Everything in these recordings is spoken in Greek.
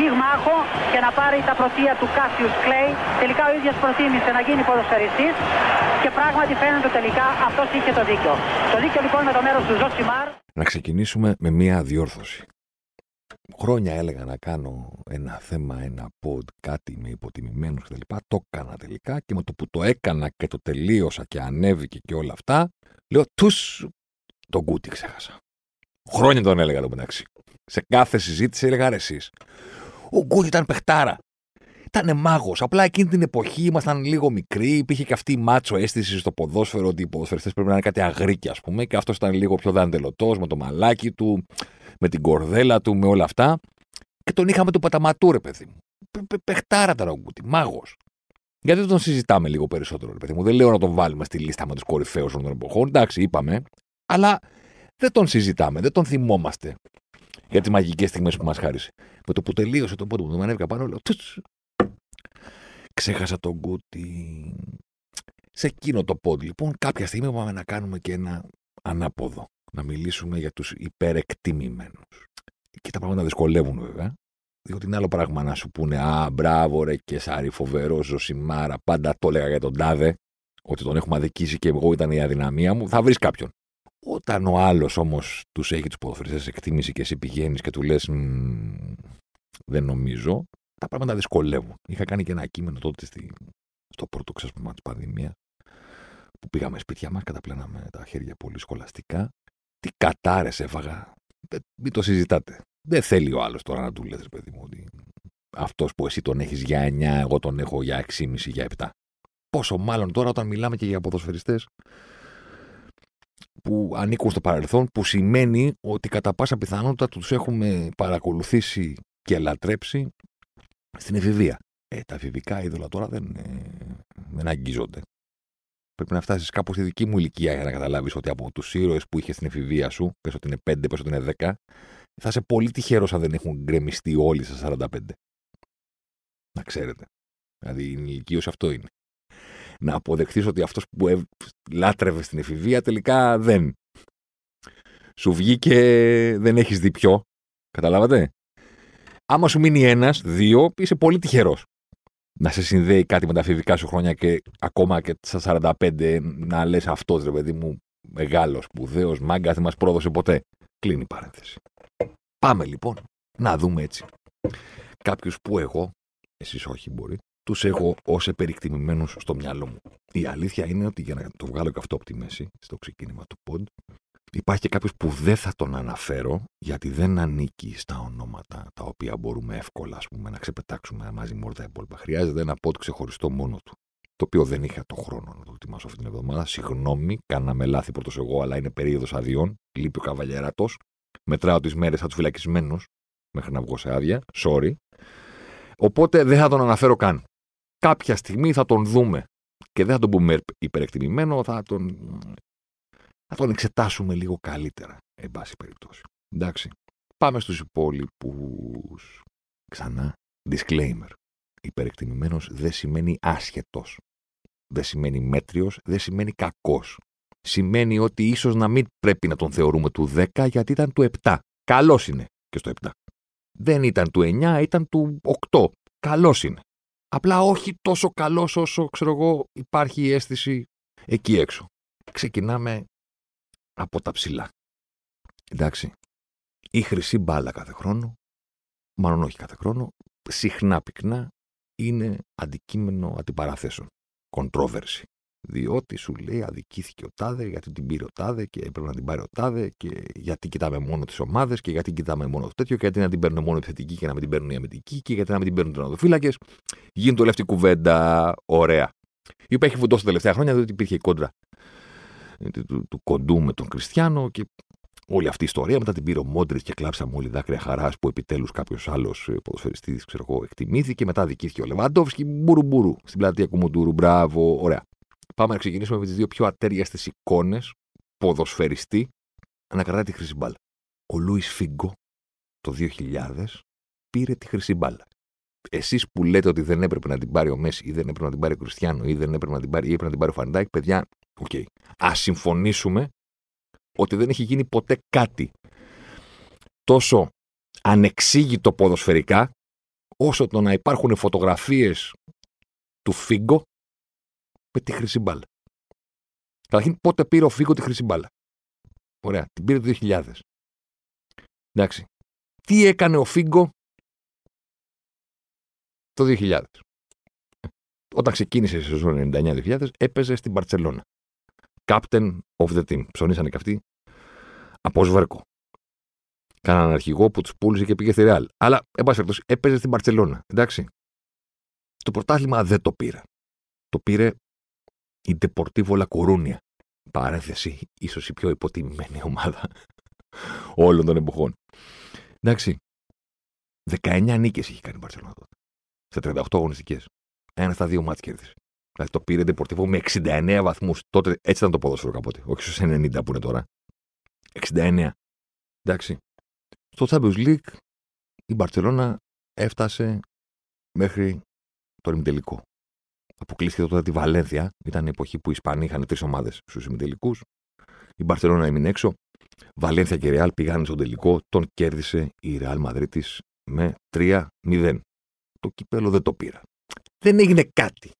πυγμάχο και να πάρει τα πρωτεία του Κάσιους Κλέη. Τελικά ο ίδιος προτίμησε να γίνει ποδοσφαιριστής και πράγματι φαίνεται τελικά αυτός είχε το δίκιο. Το δίκιο λοιπόν με το μέρος του Ζωσιμάρ. Να ξεκινήσουμε με μία διόρθωση. Χρόνια έλεγα να κάνω ένα θέμα, ένα pod, κάτι με υποτιμημένους κτλ. Το έκανα τελικά και με το που το έκανα και το τελείωσα και ανέβηκε και όλα αυτά, λέω τους τον Γκούτι ξέχασα. Χρόνια τον έλεγα το μεταξύ. Σε κάθε συζήτηση έλεγα ρε εσείς. Ο Γκούτι ήταν παιχτάρα. Ήταν μάγος. Απλά εκείνη την εποχή ήμασταν λίγο μικροί. Υπήρχε και αυτή η μάτσο αίσθηση στο ποδόσφαιρο ότι οι ποδοσφαιριστές πρέπει να είναι κάτι αγρίκι, ας πούμε. Και αυτός ήταν λίγο πιο δαντελωτός με το μαλάκι του, με την κορδέλα του, με όλα αυτά. Και τον είχαμε το παταματούρε, παιδί μου. Πεχτάρα ήταν ο Γκούτι, μάγος. Γιατί δεν τον συζητάμε λίγο περισσότερο, παιδί μου. Δεν λέω να τον βάλουμε στη λίστα με τους κορυφαίους των εποχών. Εντάξει, είπαμε. Αλλά δεν τον συζητάμε, δεν τον θυμόμαστε για τις μαγικές στιγμές που μας χάρισε. Με το που τελείωσε το πόντο μου, τον ανέβηκα πάνω, λέω. Ξέχασα τον Κούτι. Σε εκείνο το πόντο, λοιπόν, κάποια στιγμή πάμε να κάνουμε και ένα ανάποδο. Να μιλήσουμε για τους υπερεκτιμημένους. Και τα πράγματα δυσκολεύουν βέβαια. Διότι είναι άλλο πράγμα να σου πούνε Α, μπράβο, ρε και σάρι, φοβερός, Ζωσιμάρα. Πάντα το έλεγα για τον Τάδε. Ότι τον έχουμε αδικήσει και εγώ ήταν η αδυναμία μου. Θα βρεις κάποιον. Όταν ο άλλος όμως τους έχει τους ποδοσφαιριστέ εκτίμηση και εσύ πηγαίνεις και του λες, δεν νομίζω, τα πράγματα δυσκολεύουν. Είχα κάνει και ένα κείμενο τότε στη, στο πρώτο ξέσπασμα της πανδημίας, που πήγαμε σπίτια μας, καταπλέναμε τα χέρια πολύ σχολαστικά. Τι κατάρε έφαγα. Μην το συζητάτε. Δεν θέλει ο άλλος τώρα να του λες, παιδί μου, ότι αυτός που εσύ τον έχεις για 9, εγώ τον έχω για 6,5 για 7. Πόσο μάλλον τώρα όταν μιλάμε και για ποδοσφαιριστές που ανήκουν στο παρελθόν, που σημαίνει ότι κατά πάσα πιθανότητα τους έχουμε παρακολουθήσει και λατρέψει στην εφηβεία. Ε, τα εφηβικά είδωλα τώρα δεν, ε, δεν αγγίζονται. Πρέπει να φτάσεις κάπου στη δική μου ηλικία για να καταλάβεις ότι από τους ήρωες που είχες στην εφηβεία σου, πες ότι είναι 5, πες ότι είναι 10, θα είσαι πολύ τυχερός αν δεν έχουν γκρεμιστεί όλοι στα 45. Να ξέρετε. Δηλαδή η ηλικίωση αυτό είναι να αποδεχθείς ότι αυτός που ευ... λάτρευε στην εφηβεία τελικά δεν. Σου βγήκε, δεν έχεις δει πιο. Καταλάβατε; Άμα σου μείνει ένας, δύο, είσαι πολύ τυχερός. Να σε συνδέει κάτι με τα εφηβικά σου χρόνια και ακόμα και στα 45 να λες αυτός ρε παιδί μου μεγάλος, σπουδαίος, μάγκας, δεν μας πρόδωσε ποτέ. Κλείνει η παρένθεση. Πάμε λοιπόν να δούμε έτσι. Κάποιους που εγώ, εσείς όχι μπορεί, τους έχω ως επερικτημημένου στο μυαλό μου. Η αλήθεια είναι ότι για να το βγάλω και αυτό από τη μέση, στο ξεκίνημα του ποντ, υπάρχει και κάποιος που δεν θα τον αναφέρω, γιατί δεν ανήκει στα ονόματα τα οποία μπορούμε εύκολα ας πούμε, να ξεπετάξουμε μαζί με όλα τα υπόλοιπα. Χρειάζεται ένα ποντ ξεχωριστό μόνο του. Το οποίο δεν είχα το χρόνο να το ετοιμάσω αυτή την εβδομάδα. Συγγνώμη, κάναμε λάθη πρώτος εγώ, αλλά είναι περίοδος αδειών. Λείπει ο καβαλιέρατος. Μετράω τις μέρες σαν του φυλακισμένου μέχρι να βγω σε άδεια. Sorry. Οπότε δεν θα τον αναφέρω καν κάποια στιγμή θα τον δούμε. Και δεν θα τον πούμε υπερεκτιμημένο, θα τον, θα τον εξετάσουμε λίγο καλύτερα, εν πάση περιπτώσει. Εντάξει. Πάμε στους υπόλοιπους. Ξανά, disclaimer. Υπερεκτιμημένος δεν σημαίνει άσχετος. Δεν σημαίνει μέτριος, δεν σημαίνει κακός. Σημαίνει ότι ίσως να μην πρέπει να τον θεωρούμε του 10 γιατί ήταν του 7. Καλός είναι και στο 7. Δεν ήταν του 9, ήταν του 8. Καλός είναι. Απλά όχι τόσο καλός όσο ξέρω εγώ υπάρχει η αίσθηση εκεί έξω. Ξεκινάμε από τα ψηλά. Εντάξει. Η χρυσή μπάλα κάθε χρόνο, μάλλον όχι κάθε χρόνο, συχνά πυκνά είναι αντικείμενο αντιπαραθέσεων. Controversy. Διότι σου λέει αδικήθηκε ο Τάδε, γιατί την πήρε ο Τάδε και έπρεπε να την πάρει ο Τάδε και γιατί κοιτάμε μόνο τις ομάδες και γιατί κοιτάμε μόνο το τέτοιο και γιατί να την παίρνουν μόνο επιθετική και να μην την παίρνουν οι αμυντικοί και γιατί να μην την παίρνουν τερματοφύλακε. Γίνεται όλη αυτή η κουβέντα ωραία. Η οποία έχει φουντώσει τα τελευταία χρόνια διότι υπήρχε η κόντρα του, του, του κοντού με τον Κριστιανό και όλη αυτή η ιστορία. Μετά την πήρε ο Μόντριτς και κλάψαμε όλοι δάκρυα χαράς που επιτέλους κάποιος άλλος ποδοσφαιριστής εκτιμήθηκε. Μετά δικήθηκε ο Λεβαντόφσκι, μπουρου μπουρου στην πλατεία Κουμουντούρου. Μπράβο, ωραία. Πάμε να ξεκινήσουμε με τις δύο πιο αταίριαστες εικόνες ποδοσφαιριστή να κρατάει τη χρυσή μπάλα. Ο Λούι Φίγκο το 2000 πήρε τη χρυσή μπάλα. Εσείς που λέτε ότι δεν έπρεπε να την πάρει ο Μέσι ή δεν έπρεπε να την πάρει ο Κριστιανό ή δεν έπρεπε να την πάρει, ή έπρεπε να την πάρει ο Φαν Ντάικ, παιδιά, ok. Okay. Ας συμφωνήσουμε ότι δεν έχει γίνει ποτέ κάτι τόσο ανεξήγητο ποδοσφαιρικά όσο το να υπάρχουν φωτογραφίες του Φίγκο με τη χρυσή μπάλα. Καταρχήν, πότε πήρε ο Φίγκο τη χρυσή μπάλα; Ωραία, την πήρε το 2000. Εντάξει. Τι έκανε ο Φίγκο το 2000. Όταν ξεκίνησε η σεζόν 99-2000, έπαιζε στην Παρσελώνα. Captain of the team. Ψωνίσανε και αυτοί από σβέρκο. Κάναν αρχηγό που τους πούλησε και πήγε στη Ρεάλ. Αλλά, εν πάση περιπτώσει, έπαιζε στην Παρσελώνα. Εντάξει. Το πρωτάθλημα δεν το πήρε. Το πήρε η Deportivo La Coruña. Παρέθεση, ίσως η πιο υποτιμημένη ομάδα όλων των εποχών. Εντάξει. 19 νίκες είχε κάνει η Μπαρσελόνα τότε. Σε 38 αγωνιστικές. Ένα στα δύο μάτια κέρδισε. Δηλαδή το πήρε Deportivo με 69 βαθμούς. Τότε έτσι ήταν το ποδόσφαιρο κάποτε. Όχι στους 90 που είναι τώρα. 69. Εντάξει. Στο Champions League η Μπαρσελόνα έφτασε μέχρι το ημιτελικό. Αποκλείστηκε τότε τη Βαλένθια. Ήταν η εποχή που οι Ισπανοί είχαν τρεις ομάδες στους ημιτελικούς. Η Μπαρσελόνα έμεινε έξω. Βαλένθια και Ρεάλ πήγαν στον τελικό. Τον κέρδισε η Ρεάλ Μαδρίτη με 3-0. Το κυπέλο δεν το πήρα. Δεν έγινε κάτι.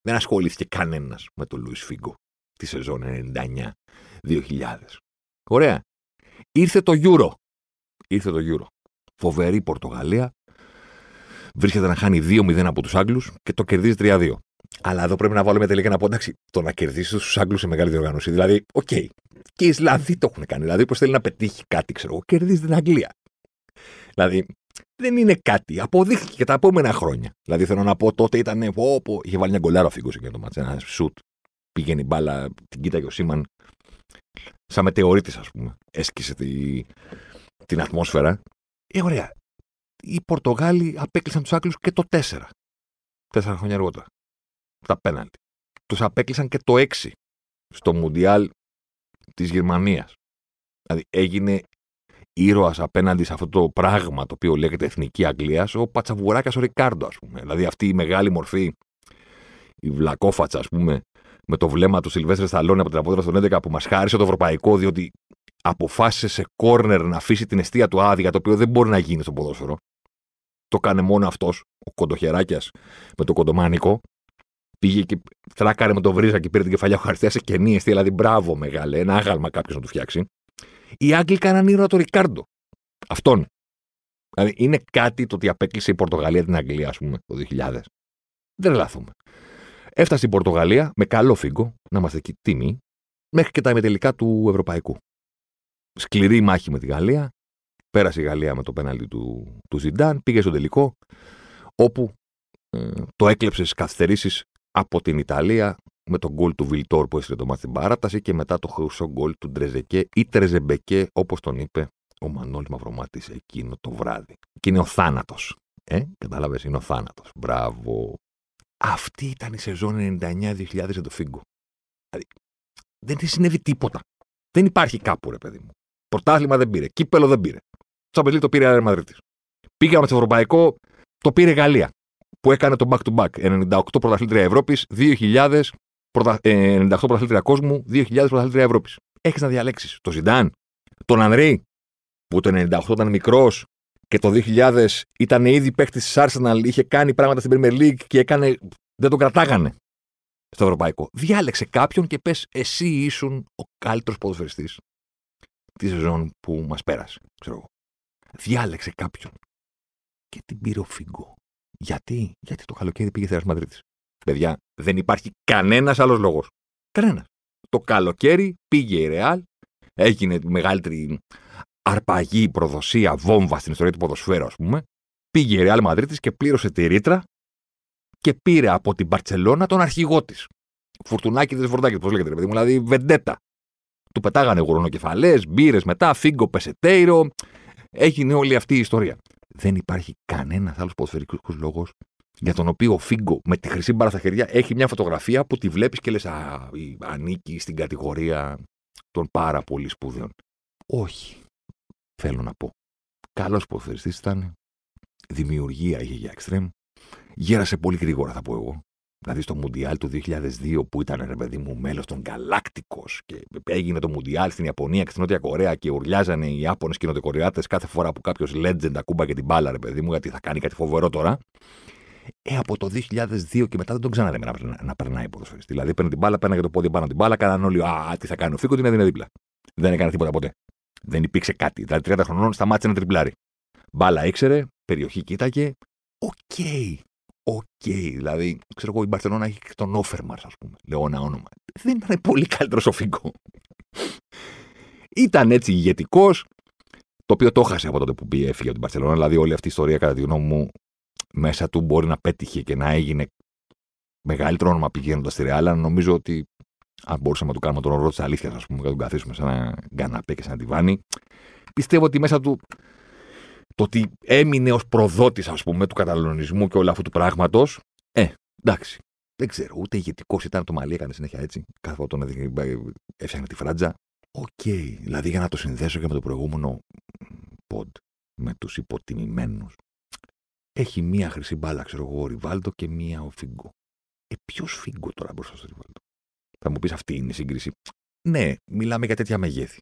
Δεν ασχολήθηκε κανένας με τον Λουίς Φίγκο τη σεζόν 99-2000. Ωραία. Ήρθε το Euro. Ήρθε το Euro. Φοβερή Πορτογαλία. Βρίσκεται να χάνει 2-0 από τους Άγγλους και το κερδίζει 3-2. Αλλά εδώ πρέπει να βάλουμε τελικά να πω εντάξει, το να κερδίσει τους Άγγλους σε μεγάλη διοργάνωση. Δηλαδή, ok. Okay. Και οι Ισλανδοί το έχουν κάνει. Δηλαδή, όποιος θέλει να πετύχει κάτι, ξέρω εγώ, κερδίζει την Αγγλία. Δηλαδή, δεν είναι κάτι. Αποδείχθηκε και τα επόμενα χρόνια. Δηλαδή, θέλω να πω, τότε ήταν. Πω, είχε βάλει μια γκολάρα Φίγκο σε κείνο το ματς, ε. Ένα σουτ. Πήγαινε η μπάλα, την κοίταγε ο Σίμαν. Σαν μετεωρίτης, ας πούμε. Έσκησε τη, την ατμόσφαιρα. Ε, ωραία. Οι Πορτογάλοι απέκλεισαν τους Άγγλους και το 4. Τέσσερα χρόνια αργότερα τα πέναλτι. Τους απέκλεισαν και το 6 στο Μουντιάλ της Γερμανίας. Δηλαδή έγινε ήρωας απέναντι σε αυτό το πράγμα το οποίο λέγεται Εθνική Αγγλίας, ο Πατσαβουράκας ο Ρικάρντο, ας πούμε. Δηλαδή αυτή η μεγάλη μορφή, η βλακόφατσα, ας πούμε, με το βλέμμα του Σιλβέστρε Σταλόνι από την απόδρα στον 11 που μας χάρισε το ευρωπαϊκό, διότι αποφάσισε σε κόρνερ να αφήσει την αιστεία του άδεια, το οποίο δεν μπορεί να γίνει στο ποδόσφαιρο. Το κάνει μόνο αυτός, ο κοντοχεράκιας με το κοντομάνικο, Πήγε και τράκαρε με το βρίζα και πήρε την κεφαλιά ο Χαριστέα σε κενή αιστεία. Δηλαδή, μπράβο μεγάλε, ένα άγαλμα κάποιος να του φτιάξει. Οι Άγγλοι κάναν ήρωα το Ρικάρντο. Αυτόν. Δηλαδή, είναι κάτι το ότι απέκλεισε η Πορτογαλία την Αγγλία, ας πούμε, το 2000. Δεν λάθουμε. Έφτασε η Πορτογαλία με καλό φίγκο, να είμαστε εκεί τίμοι, μέχρι και τα ημετελικά του Ευρωπαϊκού. Σκληρή μάχη με τη Γαλλία. Πέρασε η Γαλλία με το πέναλτι του, του Ζιντάν, πήγε στο τελικό, όπου ε, το έκλεψες στι καθυστερήσεις από την Ιταλία με τον γκολ του Βιλτόρ που έστειλε το μάτι στην παράταση και μετά το χρυσό γκολ του Ντρεζεκέ ή Τρεζεμπεκέ, όπως τον είπε ο Μανώλης Μαυρομάτης εκείνο το βράδυ. Και είναι ο θάνατος. Ε, κατάλαβες, είναι ο θάνατος. Μπράβο. Αυτή ήταν η σεζόν 99-2000 για το Φίγκο. Δηλαδή, δεν της συνέβη τίποτα. Δεν υπάρχει κάπου, ρε παιδί μου. Πρωτάθλημα δεν πήρε. Κύπελο δεν πήρε. Τσαμπελί το πήρε Αέρα Πήγαμε στο Ευρωπαϊκό, το πήρε Γαλλία που έκανε το back-to-back. 98 πρωταθλήτρια Ευρώπης, 2000 πρωτα... 98 ε, πρωταθλήτρια κόσμου, 2000 πρωταθλήτρια Ευρώπης. Έχεις να διαλέξεις το Ζιντάν, τον Ανρί, που το 98 ήταν μικρός και το 2000 ήταν ήδη παίχτη της Arsenal, είχε κάνει πράγματα στην Premier League και έκανε... δεν τον κρατάγανε στο ευρωπαϊκό. Διάλεξε κάποιον και πες, εσύ ήσουν ο καλύτερος ποδοσφαιριστής τη σεζόν που μας πέρασε. Ξέρω εγώ. Διάλεξε κάποιον. Και την πήρε ο Φίγκο. Γιατί, γιατί το καλοκαίρι πήγε Θεά Μαδρίτης. Παιδιά, δεν υπάρχει κανένας άλλος λόγος. Κανένας. Το καλοκαίρι πήγε η Ρεάλ, έγινε τη μεγαλύτερη αρπαγή, προδοσία, βόμβα στην ιστορία του ποδοσφαίρου, ας πούμε. Πήγε η Ρεάλ Μαδρίτης και πλήρωσε τη ρήτρα και πήρε από την Παρσελώνα τον αρχηγό της. Φουρτουνάκι της Φορτάκη, πώς λέγεται, παιδί μου, δηλαδή βεντέτα. Του πετάγανε γουρνοκεφαλές, μπύρες μετά, φίγκο, πεσετέιρο. Έγινε όλη αυτή η ιστορία δεν υπάρχει κανένας άλλος ποδοσφαιρικός λόγος για τον οποίο ο Φίγκο με τη χρυσή μπάρα στα χέρια έχει μια φωτογραφία που τη βλέπεις και λες: Α, ανήκει στην κατηγορία των πάρα πολύ σπουδαίων. Όχι. Θέλω να πω. Καλός ποδοσφαιριστής ήταν. Δημιουργία είχε για εξτρέμ. Γέρασε πολύ γρήγορα, θα πω εγώ. Δηλαδή στο Μουντιάλ του 2002 που ήταν ρε παιδί μου μέλος των Γκαλάκτικο και έγινε το Μουντιάλ στην Ιαπωνία και στην Νότια Κορέα και ουρλιάζανε οι Ιάπωνες και οι Νοτιοκορεάτες κάθε φορά που κάποιος legend ακούμπαγε την μπάλα, ρε παιδί μου, γιατί θα κάνει κάτι φοβερό τώρα. Ε, από το 2002 και μετά δεν τον ξαναείδαμε να, να περνάει ποδοσφαιριστή. Δηλαδή παίρνει την μπάλα, παίρνει το πόδι πάνω την μπάλα, κάναν όλοι, Α, τι θα κάνει ο Φίγκο, την έδινε δίπλα. Δεν έκανε τίποτα ποτέ. Δεν υπήρξε κάτι. Δηλαδή 30 χρονών σταμάτησε να ντριμπλάρει. Μπάλα ήξερε, περιοχή κοίταγε. Ok. Okay. Ok. Okay. Δηλαδή, ξέρω εγώ, η Μπαρσελόνα έχει και τον Όφερμαρς, ας πούμε. Λέω ένα όνομα. Δεν ήταν πολύ καλύτερος ο Φίγκο. ήταν έτσι ηγετικός, το οποίο το έχασε από τότε που πήγε έφυγε από την Μπαρσελόνα. Δηλαδή, όλη αυτή η ιστορία, κατά τη γνώμη μου, μέσα του μπορεί να πέτυχε και να έγινε μεγαλύτερο όνομα πηγαίνοντας στη Ρεάλ, νομίζω ότι αν μπορούσαμε να του κάνουμε τον ορό της αλήθειας, ας πούμε, και να τον καθίσουμε σε ένα γκαναπέ και σε ένα ντιβάνι, πιστεύω ότι μέσα του το ότι έμεινε ως προδότης, ας πούμε, του καταλανισμού και όλου αυτού του πράγματος, ε, εντάξει. Δεν ξέρω, ούτε ηγετικός ήταν το μαλλί, έκανε συνέχεια έτσι. Κάθε φορά τον έφτιαχνε τη φράτζα. Ok, okay. δηλαδή για να το συνδέσω και με το προηγούμενο ποντ, με τους υποτιμημένους. Έχει μία χρυσή μπάλα, ξέρω εγώ, ο Ριβάλτο και μία ο Φίγκο. Ε, ποιος Φίγκο τώρα μπροστά στο Ριβάλτο; Θα μου πεις αυτή είναι η σύγκριση. Ναι, μιλάμε για τέτοια μεγέθη.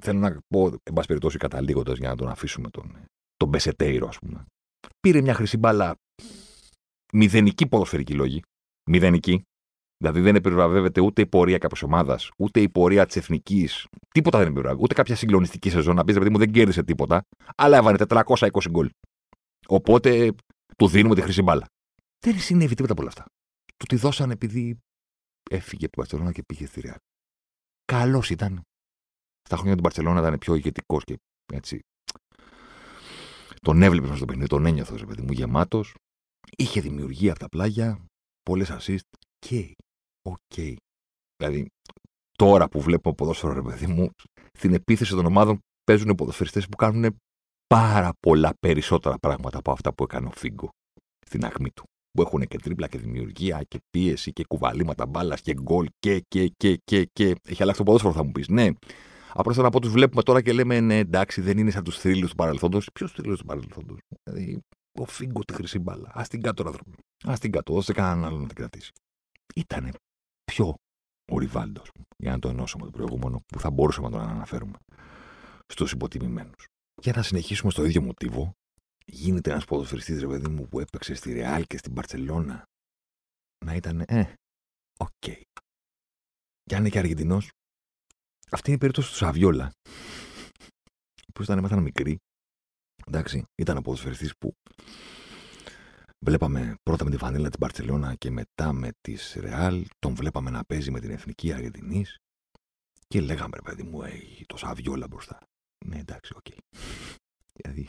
Θέλω να πω, εν πάση περιπτώσει, καταλήγοντας για να τον αφήσουμε τον, τον Μπεσετέιρο, ας πούμε. Πήρε μια χρυσή μπάλα μηδενική ποδοσφαιρική λόγη. Μηδενική. Δηλαδή δεν επιβραβεύεται ούτε η πορεία κάποιας ομάδας, ούτε η πορεία της εθνικής. Τίποτα δεν επιβραβεύεται. Ούτε κάποια συγκλονιστική σεζόν να πεις, δηλαδή μου δεν κέρδισε τίποτα. Αλλά έβανε 420 γκολ. Οπότε του δίνουμε τη χρυσή μπάλα. Δεν συνέβη τίποτα από όλα αυτά. Του τη δώσαν επειδή έφυγε από την Μπαρσελόνα και πήγε στη Ρεάλ. Καλός ήταν. Στα χρόνια του Μπαρσελόνα ήταν πιο ηγετικός και έτσι. Τον έβλεπε στο παιχνίδι, τον ένιωθε, ρε παιδί μου, γεμάτος. Είχε δημιουργία από τα πλάγια, πολλές assist. Και, ok. Okay. Δηλαδή, τώρα που βλέπω ποδόσφαιρο, ρε παιδί μου, στην επίθεση των ομάδων παίζουν ποδοσφαιριστές που κάνουν πάρα πολλά περισσότερα πράγματα από αυτά που έκανε ο Φίγκο στην ακμή του που έχουν και τρίπλα και δημιουργία και πίεση και κουβαλήματα μπάλας και γκολ και, και, και, και, και. Έχει αλλάξει το ποδόσφαιρο, θα μου πεις. Ναι. Απλώ θέλω να πω, τους βλέπουμε τώρα και λέμε ναι, εντάξει, δεν είναι σαν τους θρύλους του παρελθόντος. Ποιος θρύλου του παρελθόντος; Δηλαδή, ο Φίγκο τη χρυσή μπάλα. Α την κάτω, άνθρωπο. Α την κάτω, δώσε κανέναν άλλο να την κρατήσει. Ήτανε πιο ο Ριβάλντο, για να το ενώσουμε το προηγούμενο, που θα μπορούσαμε να τον αναφέρουμε στους υποτιμημένους. Για να συνεχίσουμε στο ίδιο μοτίβο, γίνεται ένας ποδοσφαιριστής, ρε παιδί μου, που έπαιξε στη Ρεάλ και στην Μπαρσελόνα να ήταν, ε, ok. Okay. Και αν είναι και Αργεντινός, αυτή είναι η περίπτωση του Σαβιόλα. Που όταν ήμασταν μικροί, εντάξει, ήταν ο ποδοσφαιριστή που βλέπαμε πρώτα με τη φανέλα της Μπαρσελόνα και μετά με της Ρεάλ, τον βλέπαμε να παίζει με την εθνική Αργεντινής και λέγαμε, ρε παιδί μου, έχει το Σαβιόλα μπροστά. Ναι, εντάξει, ok. Okay. Δηλαδή,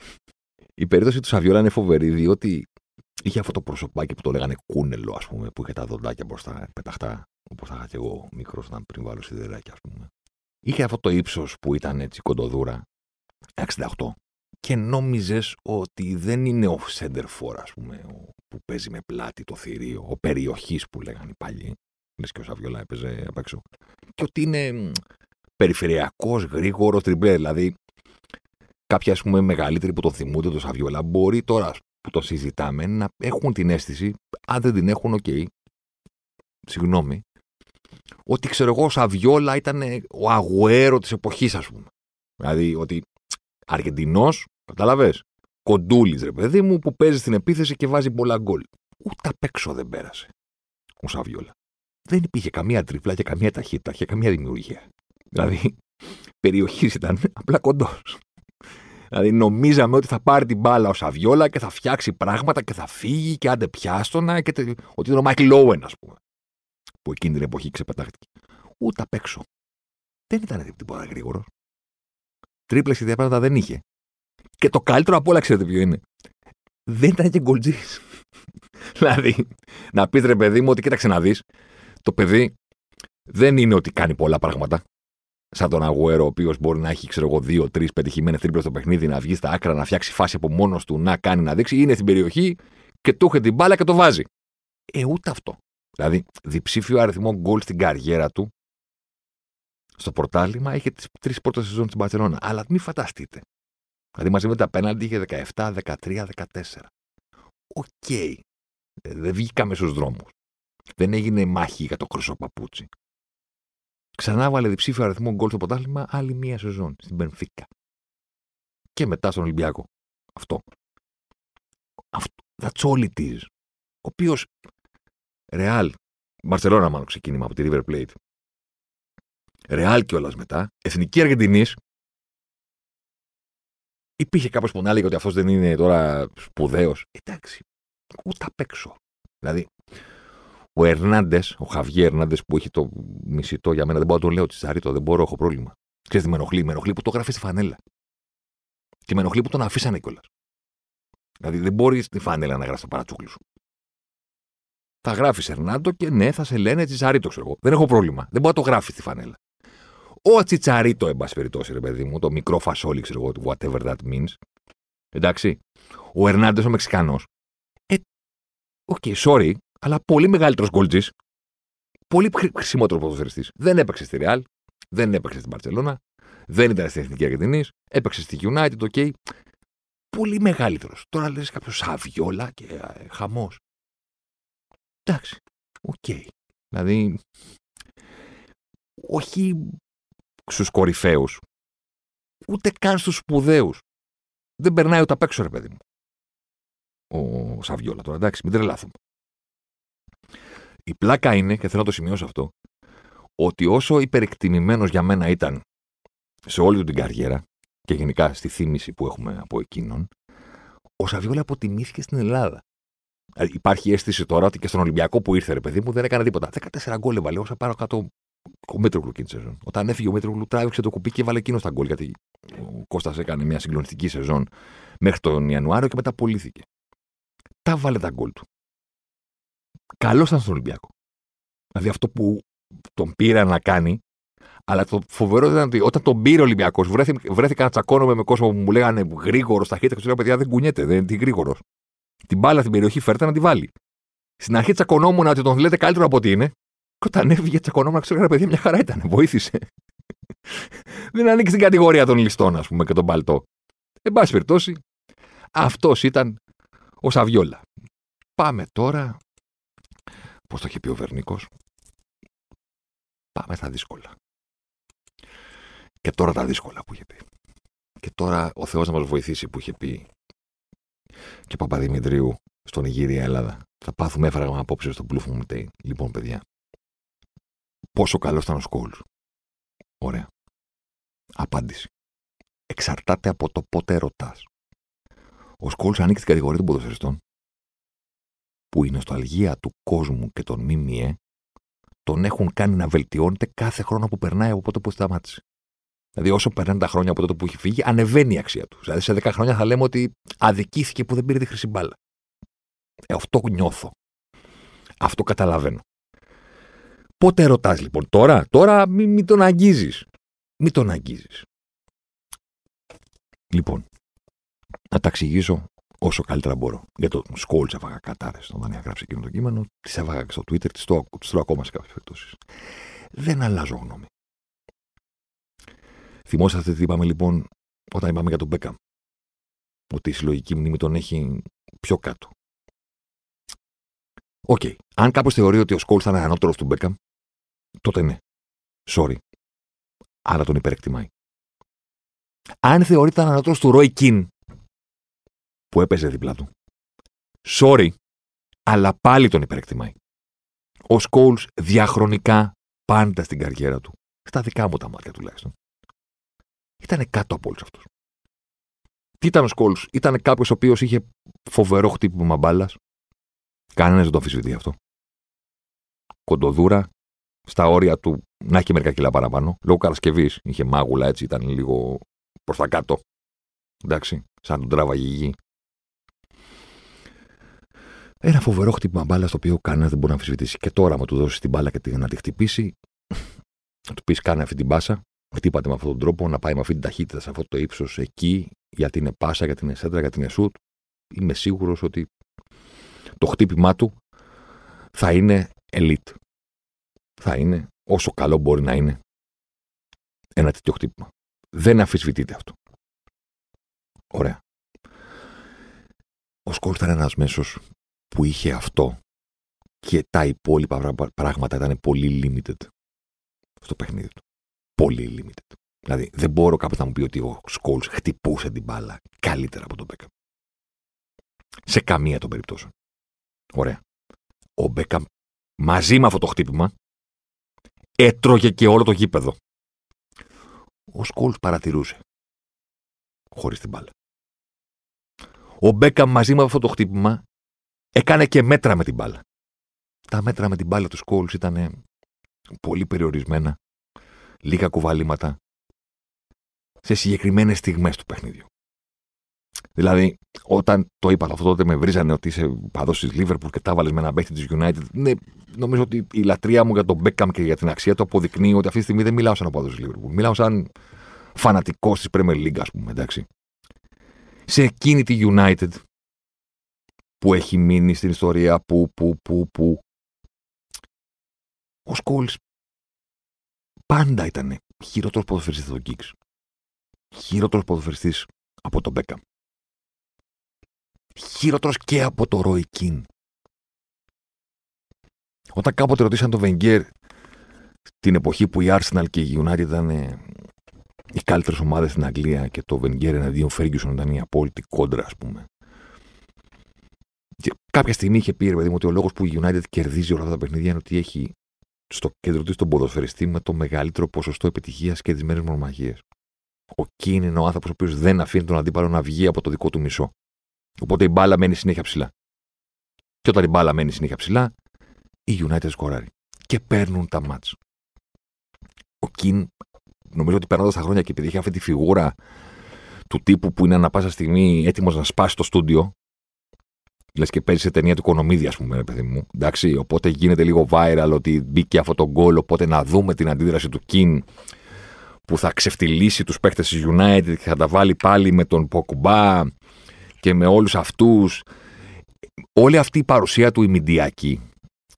η περίπτωση του Σαβιόλα είναι φοβερή, διότι είχε αυτό το προσωπάκι που το λέγανε κούνελο, ας πούμε, που είχε τα δοντάκια μπροστά, πεταχτά, όπως θα είχα και εγώ μικρός, όταν πριν βάλω σιδεράκια, ας πούμε. Είχε αυτό το ύψος που ήταν έτσι κοντούρα, 68. Και νόμιζες ότι δεν είναι ο Σέντερφορ, ας πούμε, που παίζει με πλάτη το θηρίο, ο περιοχής που λέγανε οι παλιοί. Λες και ο Σαβιόλα έπαιζε απ' έξω. Και ότι είναι περιφερειακός, γρήγορο, ντριμπλέρ. Δηλαδή κάποιοι ας πούμε μεγαλύτεροι που το θυμούνται το Σαβιόλα μπορεί τώρα που το συζητάμε να έχουν την αίσθηση, αν δεν την έχουν, ok, okay, συγγνώμη, ότι ξέρω εγώ ο Σαβιόλα ήταν ο αγουέρο της εποχής ας πούμε. Δηλαδή ότι Αργεντινός, καταλαβες, κοντούλης ρε παιδί μου που παίζει στην επίθεση και βάζει πολλά γκολ. Ούτε απ' έξω δεν πέρασε ο Σαβιόλα. Δεν υπήρχε καμία τριπλά και καμία ταχύτητα και καμία δημιουργία. Δηλαδή, περιοχής ήταν απλά κοντός. Δηλαδή νομίζαμε ότι θα πάρει την μπάλα ο Σαβιόλα και θα φτιάξει πράγματα και θα φύγει και άντε πιάστονα και τε... ότι ήταν ο Μάικλ Λόουεν, ας πούμε. Που εκείνη την εποχή ξεπετάχτηκε. Ούτε απ' έξω. Δεν ήταν τίποτα γρήγορο. Τρίπλες και πράγματα δεν είχε. Και το καλύτερο από όλα, ξέρετε ποιο είναι. Δεν ήταν και γκολτζής. δηλαδή, να πεις ρε παιδί μου ότι κοίταξε να δεις, το παιδί δεν είναι ότι κάνει πολλά πράγματα σαν τον Αγουέρο, ο οποίος μπορεί να έχει, ξέρω εγώ, δύο-τρει πετυχημένες τρίπλες στο παιχνίδι, να βγει στα άκρα, να φτιάξει φάση από μόνος του, να κάνει, να δείξει. Είναι στην περιοχή και του είχε την μπάλα και το βάζει. Ε, ούτε αυτό. Δηλαδή, διψήφιο αριθμό γκολ στην καριέρα του στο πρωτάθλημα είχε τις τρεις πρώτες σεζόν στην Μπαρσελόνα. Αλλά μην φανταστείτε. Δηλαδή, μαζί με τα πέναντι είχε 17, 13, 14. Ok. Okay. Δεν βγήκαμε στους δρόμους. Δεν έγινε μάχη για το χρυσό παπούτσι. Ξανά βάλε διψήφιο αριθμό γκολ στο πρωτάθλημα άλλη μία σεζόν στην Μπενφίκα. Και μετά στον Ολυμπιακό. Αυτό. Αυτό. That's all it is. Ο οποίος. Ρεάλ. Μπαρσελόνα, μάλλον ξεκίνημα από τη River Plate. Ρεάλ κιόλας μετά. Εθνική Αργεντινής. Υπήρχε κάποιος που να έλεγε ότι αυτός δεν είναι τώρα σπουδαίος. Εντάξει. Ούτε απ' έξω. Δηλαδή, ο Ερνάντες, ο Χαβιέ Ερνάντες που έχει το μισητό για μένα, δεν μπορώ να το λέω Τσαρίτο, δεν μπορώ, έχω πρόβλημα. Ξέρετε, με ενοχλεί, με ενοχλεί που το γράφει στη φανέλα. Και με ενοχλεί που τον αφήσανε κιόλας. Δηλαδή δεν μπορείς στη φανέλα να γράφει το παρατσούκλι σου. Θα γράφεις Ερνάντεζ και ναι, θα σε λένε Τσιτσαρίτο, ξέρω εγώ. Δεν έχω πρόβλημα. Δεν μπορεί να το γράφεις στη φανέλα. Ο Τσιτσαρίτο, εν πάση περιπτώσει, ρε παιδί μου, το μικρό φασόλι, ξέρω εγώ, whatever that means. Εντάξει. Ο Ερνάντεζ ο Μεξικανός. Ε, ok, okay, sorry, αλλά πολύ μεγαλύτερος γκολτζή. Πολύ χρησιμότερος ποδοσφαιριστής. Δεν έπαιξε στη Real, δεν έπαιξε στην Μπαρτσελόνα, δεν ήταν στην Εθνική Αργεντινής, έπαιξε στη United, OK. Okay. Πολύ μεγαλύτερος. Τώρα λες κάποιος Σαβιόλα και ε, χαμός. Εντάξει. OK. Okay. Δηλαδή. Όχι στους κορυφαίους. Ούτε καν στους σπουδαίους. Δεν περνάει ούτε απ' έξω, ρε παιδί μου. Ο Σαβιόλα τώρα, εντάξει, μην τρελάθουμε. Η πλάκα είναι, και θέλω να το σημειώσω αυτό, ότι όσο υπερεκτιμημένος για μένα ήταν σε όλη του την καριέρα και γενικά στη θύμηση που έχουμε από εκείνον, ο Σαβιόλα αποτιμήθηκε στην Ελλάδα. Δηλαδή, υπάρχει αίσθηση τώρα ότι και στον Ολυμπιακό που ήρθε, ρε παιδί μου, δεν έκανε τίποτα. 14 γκολ έβαλε, όσα πάρω κάτω ο Μήτρογλου εκείνη τη σεζόν. Όταν έφυγε ο Μήτρογλου, τράβηξε το κουπί και βάλε εκείνος τα γκολ. Γιατί ο Κώστας έκανε μια συγκλονιστική σεζόν μέχρι τον Ιανουάριο και μετά πουλήθηκε. Τα βάλε τα γκολ του. Καλός ήταν στον Ολυμπιακό. Δηλαδή αυτό που τον πήρα να κάνει, αλλά το φοβερό ήταν ότι όταν τον πήρε ο Ολυμπιακός, βρέθηκα να τσακώνομαι με κόσμο που μου λέγανε γρήγορος ταχύτητα και του λέω: Παιδιά δεν κουνιέται, δεν είναι γρήγορος. Την μπάλα στην περιοχή φέρτε να τη βάλει. Στην αρχή τσακωνόμουν ότι τον λέτε καλύτερο από ό,τι είναι. Και όταν έφυγε, τσακωνόμουν ξέρω ότι παιδιά μια χαρά ήταν. Βοήθησε. δεν ανήκει στην κατηγορία των ληστών, ας πούμε, και τον παλτό. Εν πάση περιπτώσει, αυτός ήταν ο Σαβιόλα. Πάμε τώρα Πώς το είχε πει ο Βερνίκος; Πάμε στα δύσκολα. Και τώρα τα δύσκολα που είχε πει. Και τώρα ο Θεός να μας βοηθήσει που είχε πει και Παπαδημητρίου στον Ιγύρια Ελλάδα. Θα πάθουμε έφραγμα απόψε στο πλούφο μου Λοιπόν, παιδιά, πόσο καλό ήταν ο Σκόλου. Ωραία. Απάντηση. Εξαρτάται από το πότε ρωτάς. Ο Σκόλου ανήκει στην κατηγορία των ποδοσφαιριστών που η νοσταλγία του κόσμου και των ΜΜΕ τον έχουν κάνει να βελτιώνεται κάθε χρόνο που περνάει από τότε που σταμάτησε. Δηλαδή, όσο περνάνε τα χρόνια από τότε που έχει φύγει, ανεβαίνει η αξία του. Δηλαδή, σε 10 χρόνια θα λέμε ότι αδικήθηκε που δεν πήρε τη χρυσή μπάλα. Ε, αυτό νιώθω. Αυτό καταλαβαίνω. Πότε ρωτάς λοιπόν, τώρα, τώρα μην μη τον αγγίζεις. Μην τον αγγίζεις. Λοιπόν, να τα εξηγήσω όσο καλύτερα μπορώ. Για το Σκόλτς έφαγα κατάρε όταν είχα γράψει εκείνο το κείμενο, τις έβαγα και στο Twitter, τις τρώω ακόμα σε κάποιες περιπτώσεις. Δεν αλλάζω γνώμη. Θυμόσαστε τι είπαμε λοιπόν όταν είπαμε για τον Μπέκαμ. Ότι η συλλογική μνήμη τον έχει πιο κάτω. OK. Okay. Αν κάποιος θεωρεί ότι ο Σκόλς ήταν ανώτερος του Μπέκαμ, τότε ναι. Sorry. Άρα τον υπερεκτιμάει. Αν θεωρεί ότι ήταν ανώτερος του Ρόι Κιν, που έπαιζε δίπλα του. Sorry, αλλά πάλι τον υπερεκτιμάει. Ο Σκόλς διαχρονικά πάντα στην καριέρα του, στα δικά μου τα μάτια τουλάχιστον, ήταν κάτω από όλους αυτούς. Τι ήταν ο Σκόλς, ήταν κάποιος ο οποίος είχε φοβερό χτύπημα μπάλας; Κανένας δεν το αμφισβητεί αυτό. Κοντοδούρα, στα όρια του να έχει μερικά κιλά παραπάνω. Λόγω Καρασκευή είχε μάγουλα έτσι, ήταν λίγο προς τα κάτω. Εντάξει, σαν τον τράβαγε γη. Ένα φοβερό χτύπημα μπάλας το οποίο κανένας δεν μπορεί να αμφισβητήσει. Και τώρα, άμα του δώσεις την μπάλα και να τη χτυπήσει, να του πεις: Κάνε αυτή την πάσα, χτύπατε με αυτόν τον τρόπο, να πάει με αυτή την ταχύτητα, σε αυτό το ύψος εκεί, γιατί είναι πάσα, γιατί είναι σέντρα, γιατί είναι σουτ. Είμαι σίγουρος ότι το χτύπημά του θα είναι elite. Θα είναι όσο καλό μπορεί να είναι ένα τέτοιο χτύπημα. Δεν αφισβητείται αυτό. Ωραία. Ο Σκόλ ήταν ένας μέσος που είχε αυτό και τα υπόλοιπα πράγματα ήταν πολύ limited στο παιχνίδι του. Πολύ limited. Δηλαδή, δεν μπορώ κάποιος να μου πει ότι ο Σκόλ χτυπούσε την μπάλα καλύτερα από τον Μπέκαμ. Σε καμία των περιπτώσεων. Ωραία. Ο Μπέκαμ μαζί με αυτό το χτύπημα έτρωγε και όλο το γήπεδο. Ο Σκόλ παρατηρούσε. Χωρίς την μπάλα. Ο Μπέκαμ μαζί με αυτό το χτύπημα έκανε και μέτρα με την μπάλα. Τα μέτρα με την μπάλα του Σκόλ ήταν πολύ περιορισμένα, λίγα κουβαλήματα, σε συγκεκριμένες στιγμές του παιχνιδιού. Δηλαδή, όταν το είπα αυτό, τότε με βρίζανε ότι είσαι παδός της Λίβερπουλ και τα βάλες με ένα παίχτη της United. Ναι, νομίζω ότι η λατρεία μου για τον Μπέκαμ και για την αξία του αποδεικνύει ότι αυτή τη στιγμή δεν μιλάω σαν παδός της Λίβερπουλ. Μιλάω σαν φανατικός της Premier League, ας πούμε, εντάξει. Σε εκείνη τη United που έχει μείνει στην ιστορία που, που, που, που. Ο Σκόλ πάντα ήταν χειρότερος ποδοσφαιριστής από τον Κίξ. Χειρότερος ποδοσφαιριστής από τον Μπέκαμ. Χειρότερος και από το Ρόι Κιν. Όταν κάποτε ρωτήσαν τον Βενγκέρ την εποχή που η Arsenal και η United ήταν ε, οι καλύτερες ομάδες στην Αγγλία και το Βενγκέρ εναντίον Ferguson ήταν η απόλυτη κόντρα, ας πούμε. Και κάποια στιγμή είχε πει, ρε παιδί μου, ότι ο λόγος που η United κερδίζει όλα αυτά τα παιχνίδια είναι ότι έχει στο κέντρο της τον ποδοσφαιριστή με το μεγαλύτερο ποσοστό επιτυχίας και τις μέρες μονομαχίε. Ο Κίν είναι ο άνθρωπος ο οποίος δεν αφήνει τον αντίπαλο να βγει από το δικό του μισό. Οπότε η μπάλα μένει συνέχεια ψηλά. Και όταν η μπάλα μένει συνέχεια ψηλά, η United σκοράρει. Και παίρνουν τα μάτς. Ο Κιν, νομίζω ότι περνώντας τα χρόνια και επειδή έχει αυτή τη φιγούρα του τύπου που είναι ανα πάσα στιγμή έτοιμος να σπάσει το στούντιο, λες και παίζει σε ταινία του Κονομίδη, ας πούμε, παιδί μου. Εντάξει, οπότε γίνεται λίγο viral ότι μπήκε αυτό το γκολ. Οπότε να δούμε την αντίδραση του Κιν που θα ξεφτυλίσει τους παίχτε της United και θα τα βάλει πάλι με τον Ποκουμπά και με όλους αυτούς. Όλη αυτή η παρουσία του ημιντιακή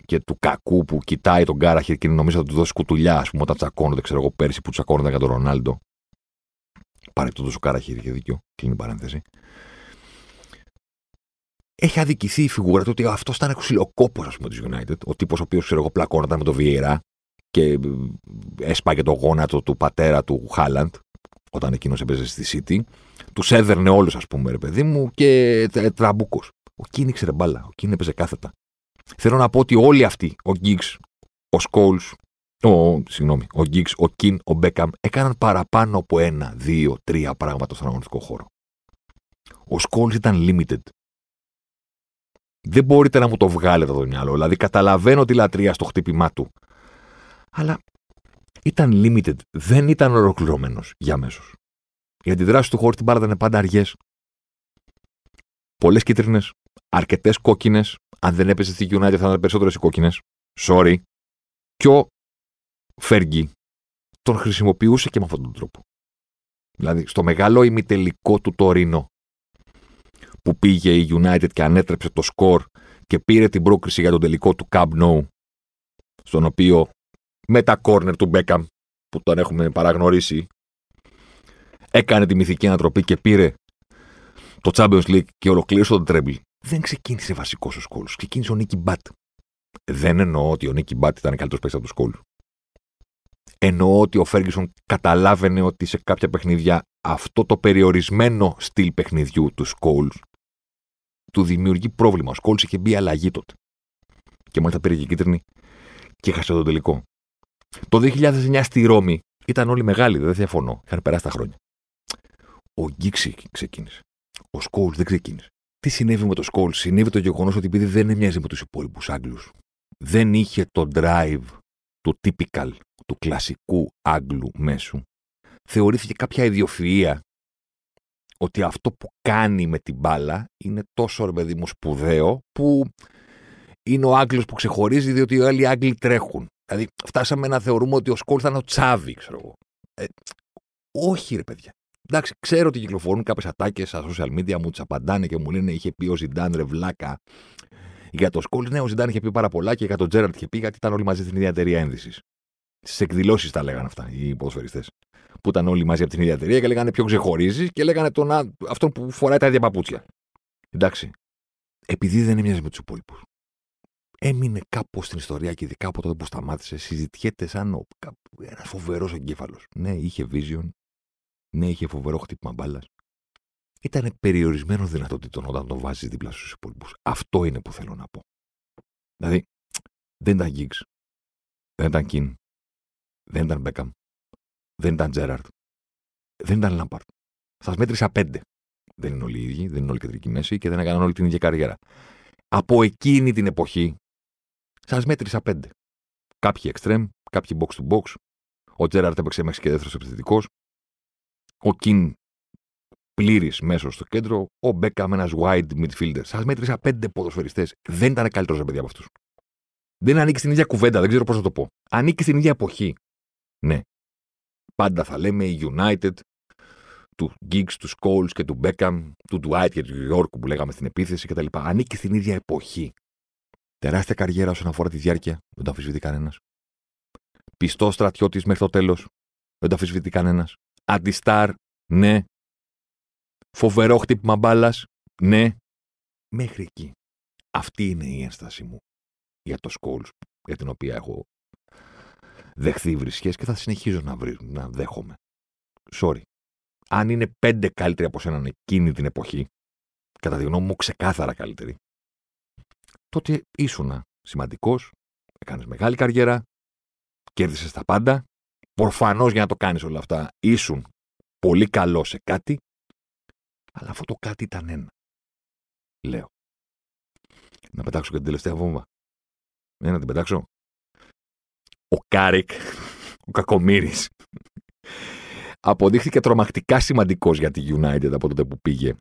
και του κακού που κοιτάει τον Κάραχερ και νομίζω θα του δώσει κουτουλιά, ας πούμε, όταν τσακώνονται, ξέρω εγώ, πέρσι που τσακώνονται για τον Ρονάλντο. Παρεπτόντω ο Κάραχερ είχε δίκιο, κλείνει η παρένθεση έχει αδικηθεί η φιγούρα του ότι αυτός ήταν ξυλοκόπος, ας πούμε, της United. Ο τύπος ο οποίος, ξέρω εγώ, πλακώνονταν με το Βιέρα και έσπαγε το γόνατο του πατέρα του Χάλαντ, όταν εκείνος έπαιζε στη City. Τους έδερνε όλους, ας πούμε, ρε παιδί μου, και τραμπούκος. Ο Κίν ήξερε μπάλα. Ο Κίν έπαιζε κάθετα. Θέλω να πω ότι όλοι αυτοί, ο Γκίξ, ο Σκόλς, ο, συγγνώμη, ο Γκίξ, ο Κιν, ο Μπέκαμ, έκαναν παραπάνω από ένα, δύο, τρία πράγματα στον αγωνιστικό χώρο. Ο Σκόλς ήταν limited δεν μπορείτε να μου το βγάλετε από το μυαλό. Δηλαδή, καταλαβαίνω τη λατρεία στο χτύπημά του. Αλλά ήταν limited. Δεν ήταν ολοκληρωμένος για μέσο. Οι αντιδράσει του χώρου στην μπάλα ήταν πάντα αργές. Πολλές κίτρινες, αρκετές κόκκινες. Αν δεν έπεσε στη United θα ήταν περισσότερες οι κόκκινες. Sorry. Και ο Φέργη τον χρησιμοποιούσε και με αυτόν τον τρόπο. Δηλαδή, στο μεγάλο ημιτελικό του Τωρίνο, που πήγε η United και ανέτρεψε το σκορ και πήρε την πρόκριση για τον τελικό του Camp Nou, στον οποίο με τα κόρνερ του Beckham που τον έχουμε παραγνωρίσει έκανε τη μυθική ανατροπή και πήρε το Champions League και ολοκλήρωσε τον Treble. Δεν ξεκίνησε βασικός ο Σκόλου. Ξεκίνησε ο Νίκη Μπάτ. Δεν εννοώ ότι ο Νίκη Μπάτ ήταν καλύτερος παίκτης από τους Σκόλου. Εννοώ ότι ο Φέργισον καταλάβαινε ότι σε κάποια παιχνίδια αυτό το περιορισμένο στυλ παιχνιδιού του Σκόλου του δημιουργεί πρόβλημα. Ο Σκόλτ είχε μπει αλλαγή τότε. Και μάλιστα πήρε και κίτρινη και χάσε το τελικό. Το 2009 στη Ρώμη ήταν όλοι μεγάλοι, δεν διαφωνώ. Είχαν περάσει τα χρόνια. Ο Γκίξι ξεκίνησε. Ο Σκόλτ δεν ξεκίνησε. Τι συνέβη με το Σκόλτ, συνέβη το γεγονός ότι επειδή δεν μοιάζει με τους υπόλοιπους Άγγλους, δεν είχε το drive του typical, του κλασικού Άγγλου μέσου. Θεωρήθηκε κάποια ιδιοφυΐα ότι αυτό που κάνει με την μπάλα είναι τόσο ρε παιδί μου σπουδαίο που είναι ο Άγγλος που ξεχωρίζει διότι οι άλλοι Άγγλοι τρέχουν. Δηλαδή φτάσαμε να θεωρούμε ότι ο Σκόλ θα είναι ο Τσάβη, ξέρω εγώ. Ε, όχι ρε παιδιά. Εντάξει, ξέρω ότι κυκλοφορούν κάποιες ατάκες στα social media μου, τι απαντάνε και μου λένε είχε πει ο Ζιντάν ρε βλάκα. Για το Σκόλ, ναι, ο Ζιντάν είχε πει πάρα πολλά και για τον Τζέραρτ είχε πει γιατί ήταν όλοι μαζί στην ίδια εταιρεία ένδυσης. Στις εκδηλώσεις τα λέγανε αυτά οι ποδοσφαιριστές. Που ήταν όλοι μαζί από την ίδια εταιρεία και λέγανε ποιο ξεχωρίζεις; και λέγανε τον, αυτόν που φοράει τα ίδια παπούτσια. Εντάξει. Επειδή δεν έμοιαζε με τους υπόλοιπους. Έμεινε κάπως στην ιστορία και ειδικά από τότε που σταμάτησε, συζητιέται σαν ένας φοβερός εγκέφαλος. Ναι, είχε vision. Ναι, είχε φοβερό χτύπημα μπάλας ήταν περιορισμένο δυνατοτήτων όταν το βάζεις δίπλα στους υπόλοιπους. Αυτό είναι που θέλω να πω. Δηλαδή, δεν ήταν Giggs, δεν ήταν Κιν, δεν ήταν Μπέκαμ, δεν ήταν Τζέραρντ, δεν ήταν Λάμπαρντ. Σας μέτρησα πέντε. Δεν είναι όλοι οι ίδιοι, δεν είναι όλοι κεντρική μέση και δεν έκαναν όλοι την ίδια καριέρα. Από εκείνη την εποχή, σας μέτρησα πέντε. Κάποιοι extreme, κάποιοι box to box. Ο Τζέραρντ έπαιξε μέχρι και δεύτερος επιθετικός. Ο Κιν πλήρης μέσος στο κέντρο, ο Μπέκαμ ένας wide midfielder. Σας μέτρησα πέντε ποδοσφαιριστές. Δεν ήταν καλύτερος παιδιά από αυτούς. Δεν ανήκει στην ίδια κουβέντα, δεν ξέρω πώς να το πω. Ανήκει στην ίδια εποχή. Ναι. Πάντα θα λέμε η United, του Giggs, του Scholes και του Beckham, του Dwight και του York που λέγαμε στην επίθεση κτλ. Ανήκει στην ίδια εποχή. Τεράστια καριέρα όσον αφορά τη διάρκεια, δεν το αμφισβητεί κανένας. Πιστό στρατιώτης μέχρι το τέλος, δεν το αμφισβητεί κανένας. Αντιστάρ, ναι, Φοβερό χτύπημα μπάλας. Ναι. Μέχρι εκεί. Αυτή είναι η ένσταση μου για το Σκόλς, για την οποία έχω δεχθεί βρισχές και θα συνεχίζω να, βρει, να δέχομαι. Sorry. Αν είναι πέντε καλύτεροι από σέναν εκείνη την εποχή, κατά τη γνώμη μου ξεκάθαρα καλύτεροι, τότε ήσουν σημαντικός, έκανες μεγάλη καριέρα, κέρδισες τα πάντα. Προφανώς για να το κάνεις όλα αυτά, ήσουν πολύ καλό σε κάτι αλλά αυτό το κάτι ήταν ένα. Λέω. Να πετάξω και την τελευταία βόμβα. Ναι, να την πετάξω. Ο Κάρικ, ο κακομοίρης, αποδείχθηκε τρομακτικά σημαντικός για τη United από τότε που πήγε.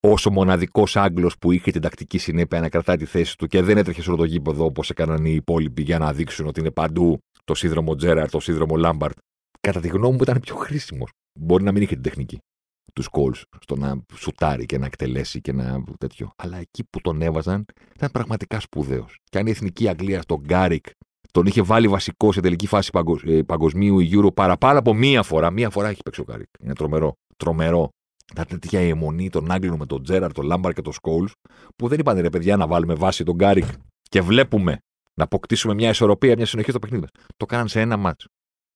Ως μοναδικός Άγγλος που είχε την τακτική συνέπεια να κρατάει τη θέση του και δεν έτρεχε σε όλο το γήπεδο όπως έκαναν οι υπόλοιποι για να δείξουν ότι είναι παντού το σύνδρομο Τζέραρντ, το σύνδρομο Λάμπαρντ. Κατά τη γνώμη μου ήταν πιο χρήσιμος. Μπορεί να μην είχε την τεχνική του Σκόλς στο να σουτάρει και να εκτελέσει και να τέτοιο. Αλλά εκεί που τον έβαζαν ήταν πραγματικά σπουδαίος. Και αν η εθνική Αγγλίας τον Κάρικ τον είχε βάλει βασικό σε τελική φάση ε, παγκοσμίου ή Euro παραπάνω από μία φορά. Μία φορά έχει παίξει ο Κάρικ. Είναι τρομερό. Τρομερό. Τα τέτοια η εμμονή των Άγγλων με τον Τζέραρντ, τον Λάμπαρντ και τον Σκόλς, που δεν είπαν ρε παιδιά να βάλουμε βασικό τον Κάρικ και βλέπουμε να αποκτήσουμε μια ισορροπία, μια συνοχή στο παιχνίδι Το κάναν σε ένα μάτσο.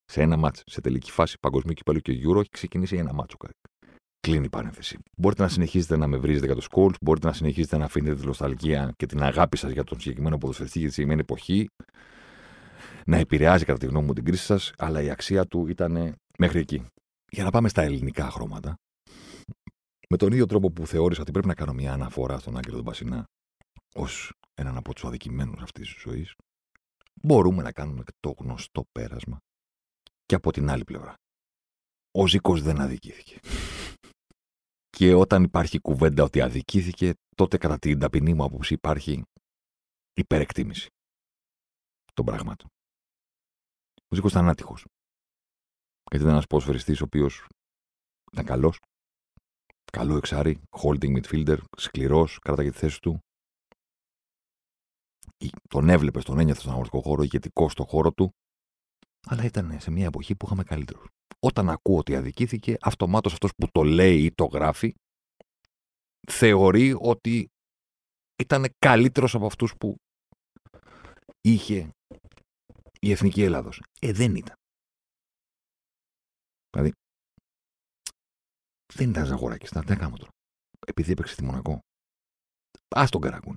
Σε ένα μάτσο. Σε τελική φάση παγκοσμίου κυπέλου και Euro έχει ξεκινήσει ένα μάτσο. Κλείνει η παρένθεση. Μπορείτε να συνεχίσετε να με βρίζετε για το Σκόλτ, μπορείτε να συνεχίσετε να αφήνετε τη νοσταλγία και την αγάπη σας για τον συγκεκριμένο ποδοσφαιριστή για τη συγκεκριμένη εποχή να επηρεάζει κατά τη γνώμη μου την κρίση σας, αλλά η αξία του ήταν μέχρι εκεί. Για να πάμε στα ελληνικά χρώματα. Με τον ίδιο τρόπο που θεώρησα ότι πρέπει να κάνω μια αναφορά στον Άγγελο τον Πασινά ως έναν από τους αδικημένους αυτής της ζωής, μπορούμε να κάνουμε το γνωστό πέρασμα και από την άλλη πλευρά. Ο Ζήκος δεν αδικήθηκε. Και όταν υπάρχει κουβέντα ότι αδικήθηκε, τότε κατά την ταπεινή μου άποψη υπάρχει υπερεκτίμηση των πραγμάτων. Ο Ζήκο ήταν άτυχο. Γιατί ήταν ένας ποδοσφαιριστής ο οποίος ήταν καλός, καλό εξάρι, holding midfielder, σκληρός, κράταγε τη θέση του. Τον έβλεπε, τον ένιωθε στον αγροτικό χώρο, ηγετικό στον χώρο του, αλλά ήταν σε μια εποχή που είχαμε καλύτερους όταν ακούω ότι αδικήθηκε, αυτομάτως αυτός που το λέει ή το γράφει, θεωρεί ότι ήταν καλύτερος από αυτούς που είχε η Εθνική Ελλάδος. Ε, δεν ήταν. Δηλαδή, δεν ήταν Ζαγοράκης, τι να κάνουμε τώρα. Επειδή έπαιξε στη Μονακό. Ας τον καρακούνι.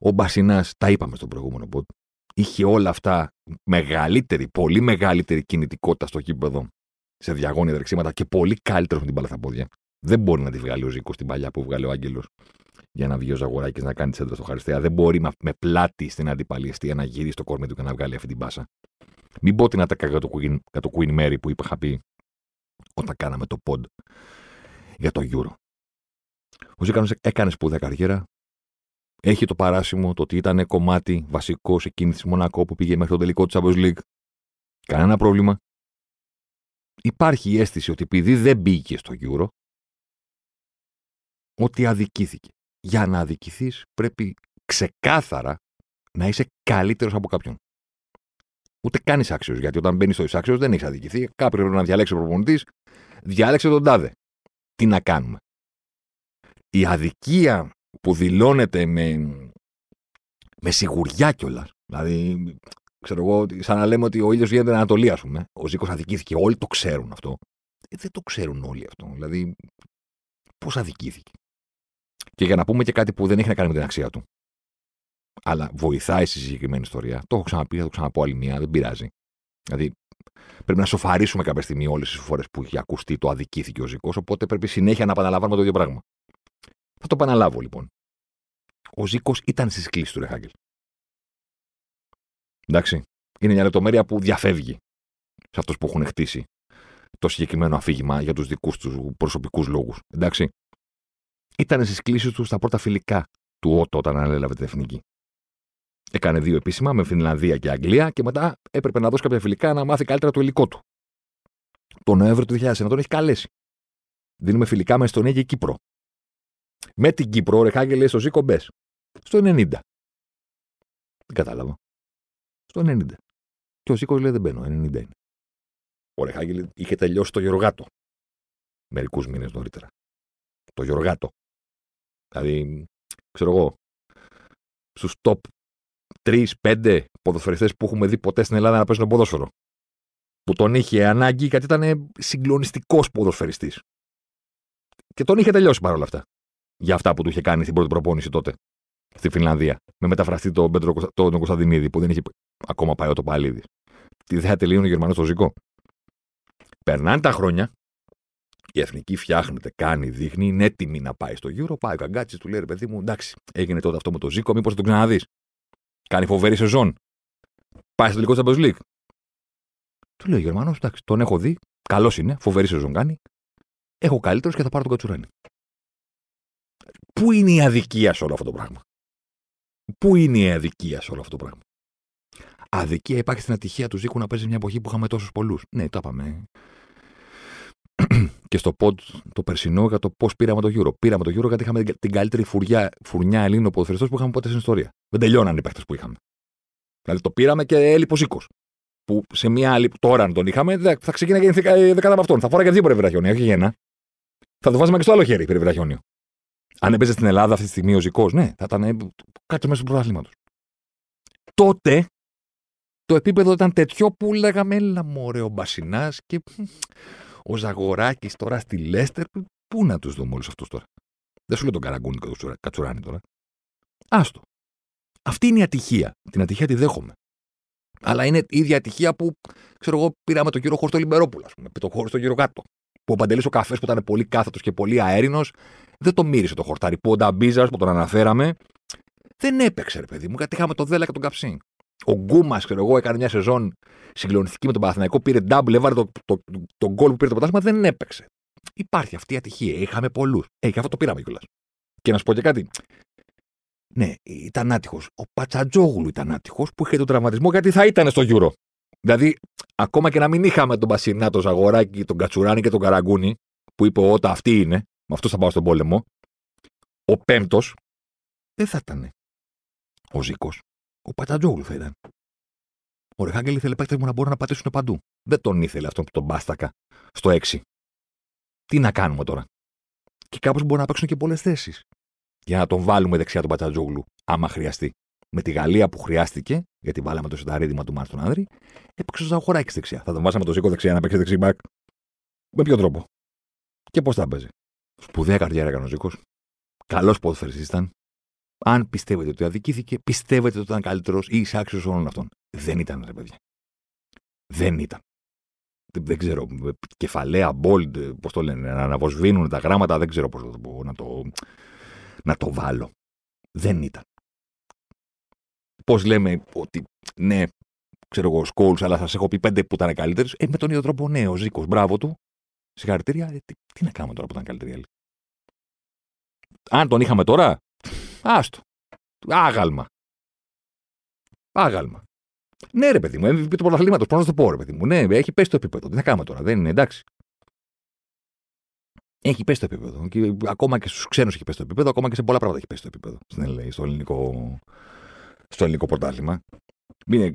Ο Μπασινάς, τα είπαμε στον προηγούμενο πόντ, είχε όλα αυτά μεγαλύτερη, πολύ μεγαλύτερη κινητικότητα στο κήπεδο σε διαγώνια τρεξίματα και πολύ καλύτερος με την μπάλα στα πόδια. Δεν μπορεί να τη βγάλει ο Ζήκος στην παλιά που βγάλει ο Άγγελος για να βγει ο Ζαγοράκη να κάνει τσέντρα στο Χαριστέα. Δεν μπορεί με πλάτη στην αντιπαλιεστία να γυρίσει το κόρμι του και να βγάλει αυτή την μπάσα. Μην πω την ατάκα για το Queen, για το Queen Mary που είχα πει όταν κάναμε το pod για το Euro. Ο Ζήκανος έκανε σπουδαία καριέρα, έχει το παράσημο το ότι ήταν κομμάτι βασικός σε εκείνης της Μονακό που πήγε μέχρι το τελικό του Champions League. Κανένα πρόβλημα. Υπάρχει η αίσθηση ότι επειδή δεν μπήκε στο Euro, ότι αδικήθηκε. Για να αδικηθείς πρέπει ξεκάθαρα να είσαι καλύτερος από κάποιον. Ούτε καν άξιος. Γιατί όταν μπαίνεις στο εισάξιο δεν έχεις αδικηθεί. Κάποιο πρέπει να διαλέξει ο προπονητής. Διάλεξε τον τάδε. Τι να κάνουμε; Η αδικία που δηλώνεται με, με σιγουριά κιόλας. Δηλαδή, ξέρω εγώ, σαν να λέμε ότι ο ήλιος γίνεται Ανατολή, ας πούμε. Ο Ζήκος αδικήθηκε. Όλοι το ξέρουν αυτό. Ε, δεν το ξέρουν όλοι αυτό. Δηλαδή, πώς αδικήθηκε; Και για να πούμε και κάτι που δεν έχει να κάνει με την αξία του. Αλλά βοηθάει στη συγκεκριμένη ιστορία. Το έχω ξαναπεί, θα το ξαναπώ άλλη μία, δεν πειράζει. Δηλαδή, πρέπει να σοφαρίσουμε κάποια στιγμή όλες τις φορές που έχει ακουστεί το αδικήθηκε ο Ζήκο. Οπότε πρέπει συνέχεια να επαναλαμβάνουμε το ίδιο πράγμα. Θα το επαναλάβω λοιπόν. Ο Ζήκος ήταν στις κλήσεις του Ρεχάγκελ. Εντάξει. Είναι μια λεπτομέρεια που διαφεύγει σε αυτούς που έχουν χτίσει το συγκεκριμένο αφήγημα για τους δικούς τους προσωπικούς λόγους. Εντάξει. Ήταν στις κλήσεις του στα πρώτα φιλικά του Ότο όταν ανέλαβε την εθνική. Έκανε δύο επίσημα με Φινλανδία και Αγγλία και μετά έπρεπε να δώσει κάποια φιλικά να μάθει καλύτερα το υλικό του. Το Νοέμβριο του 2001 τον έχει καλέσει. Δίνουμε φιλικά με Εστονία και Κύπρο. Με την Κύπρο, ο Ρεχάγκελ λέει στο Ζήκο Μπες. Στο 90. Δεν κατάλαβα. Στο 90. Και ο Ζήκος λέει δεν μπαίνω, 90 είναι. Ο Ρεχάγκελ είχε τελειώσει το Γεωργάτο. Μερικούς μήνες νωρίτερα. Το Γεωργάτο. Δηλαδή, ξέρω εγώ, στους top 3-5 ποδοσφαιριστές που έχουμε δει ποτέ στην Ελλάδα να παίζουν ποδόσφαιρο. Που τον είχε ανάγκη γιατί ήταν συγκλονιστικός ποδοσφαιριστής. Και τον είχε τελειώσει παρόλα αυτά. Για αυτά που του είχε κάνει στην πρώτη προπόνηση τότε. Στη Φινλανδία. Με μεταφραστή τον, Πέντρο, τον Κωνσταντινίδη που δεν είχε ακόμα πάει ο Τοπαλίδη. Τι δεν θα τελείωνε ο Γερμανός στο Ζικό. Περνάνε τα χρόνια. Η εθνική φτιάχνεται, κάνει, δείχνει, είναι έτοιμη να πάει στο γύρο. Πάει ο Καγκάτσης, του λέει: Παιδί μου, εντάξει, έγινε τότε αυτό με το Ζήκο, μήπως τον ξαναδείς. Κάνει φοβερή σεζόν. Πάει στο τελικό Champions League. Του λέει ο Γερμανός, εντάξει, τον έχω δει. Καλός είναι, φοβερή σεζόν κάνει. Έχω καλύτερος και θα πάρω τον Κατσουράνη. Πού είναι η αδικία σε όλο αυτό το πράγμα; Πού είναι η αδικία σε όλο αυτό το πράγμα; Αδικία υπάρχει στην ατυχία του Ζήκου να παίζει μια εποχή που είχαμε τόσους πολλούς. Ναι, το είπαμε. Και στο pod το περσινό για το πώς πήραμε το Euro. Πήραμε το Euro γιατί είχαμε την καλύτερη φουριά, φουρνιά Ελλήνων ποδοσφαιριστών που είχαμε ποτέ στην ιστορία. Δεν τελειώναν οι παίχτε που είχαμε. Δηλαδή το πήραμε και έλειπε ο Ζήκος. Που σε μια άλλη. Τώρα αν τον είχαμε, θα ξεκίναγε η δεκάδα από αυτόν. Θα φοράγε δύο περιβραχιόνια, όχι ένα. Θα το βάζαμε και στο άλλο χέρι περιβραχιόνιο. Αν έπαιζε στην Ελλάδα αυτή τη στιγμή ο Ζικό, ναι, θα ήταν κάτι μέσα του πρωταθλήματος. Τότε το επίπεδο ήταν τέτοιο που λέγαμε, έλα μωρέ ο Μπασινάς και ο Ζαγοράκης τώρα στη Λέστερ. Πού να τους δούμε όλους αυτούς τώρα; Δεν σου λέω τον Καραγκούνι και τον Κατσουράνη τώρα. Άστο. Αυτή είναι η ατυχία. Την ατυχία τη δέχομαι. Αλλά είναι η ίδια ατυχία που, ξέρω εγώ, πήραμε τον κύριο Χώστο Λιμπερόπουλο, ας πούμε, το χώρο στο γύρο κάτω. Που ο Παντελής ο καφές που ήταν πολύ κάθετος και πολύ αέρινος, δεν το μύρισε το χορτάρι. Που ο Νταμπίζας που τον αναφέραμε, δεν έπαιξε, ρε παιδί μου, γιατί είχαμε το Δέλα και τον Καψίν. Ο Γκούμας, ξέρω εγώ, έκανε μια σεζόν συγκλονιστική με τον Παναθηναϊκό, πήρε double, έβαλε το, το, το, το γκολ που πήρε το πρωτάθλημα, δεν έπαιξε. Υπάρχει αυτή η ατυχία. Είχαμε πολλούς. Ε, και αυτό το πήραμε κιόλας. Και να σου πω και κάτι. Ναι, ήταν άτυχος. Ο Πατσατζόγλου ήταν άτυχος που είχε τον τραυματισμό γιατί θα ήταν στο Euro. Δηλαδή, ακόμα και να μην είχαμε τον Πασινά, τον Ζαγοράκη, τον Κατσουράνη και τον Καραγκούνη, που είπε όταν αυτοί είναι, με αυτό θα πάω στον πόλεμο, ο πέμπτος δεν θα ήταν ο Ζήκος. Ο Πατατζόγλου θα ήταν. Ο Ρεχάγκελ ήθελε παίκτες μου να μπορούν να πατήσουν παντού. Δεν τον ήθελε αυτόν που τον μπάστακα στο 6. Τι να κάνουμε τώρα; Και κάπως μπορεί να παίξουν και πολλές θέσεις. Για να τον βάλουμε δεξιά τον Πατατζόγλου, άμα χρειαστεί. Με τη Γαλλία που χρειάστηκε, γιατί βάλαμε το συνταρίδημα του Μάρτον Άνδρη, έπαιξε ο Ζαχωράκη δεξιά. Θα τον βάζαμε το Ζήκο δεξιά να παίξει δεξί μπακ. Με ποιο τρόπο; Και πώς θα παίζει; Σπουδαία καρδιέρα έκανε ο Ζήκος. Καλός ποδοσφαιριστής ήταν. Αν πιστεύετε ότι αδικήθηκε, πιστεύετε ότι ήταν καλύτερος ή εισάξιο όλων αυτών. Δεν ήταν, ρε παιδιά. Δεν ήταν. Δεν, ξέρω. Κεφαλαία, bold, πώς το λένε, να αναβοσβήνουν τα γράμματα, δεν ξέρω πώς να το, να το βάλω. Δεν ήταν. Πώς λέμε ότι ναι, ξέρω εγώ, σκόλου, αλλά σας έχω πει πέντε που ήταν καλύτερες. Ε, με τον ίδιο τρόπο, ναι, ο Ζήκος, μπράβο του. Συγχαρητήρια. Ε, τι, τι, να κάνουμε τώρα που ήταν καλύτερη Αν τον είχαμε τώρα, άστο. Άγαλμα. Άγαλμα. Ναι, ρε παιδί μου, MVP του πρωταθλήματος. Πώ να το πω, ρε παιδί μου. Ναι, έχει πέσει το επίπεδο. Τι θα κάνουμε τώρα, δεν είναι εντάξει. Έχει πέσει το επίπεδο. Και ακόμα και στους ξένους έχει πέσει το επίπεδο, ακόμα και σε πολλά πράγματα έχει πέσει το επίπεδο στην LA, στο ελληνικό, στο ελληνικό πρωτάθλημα.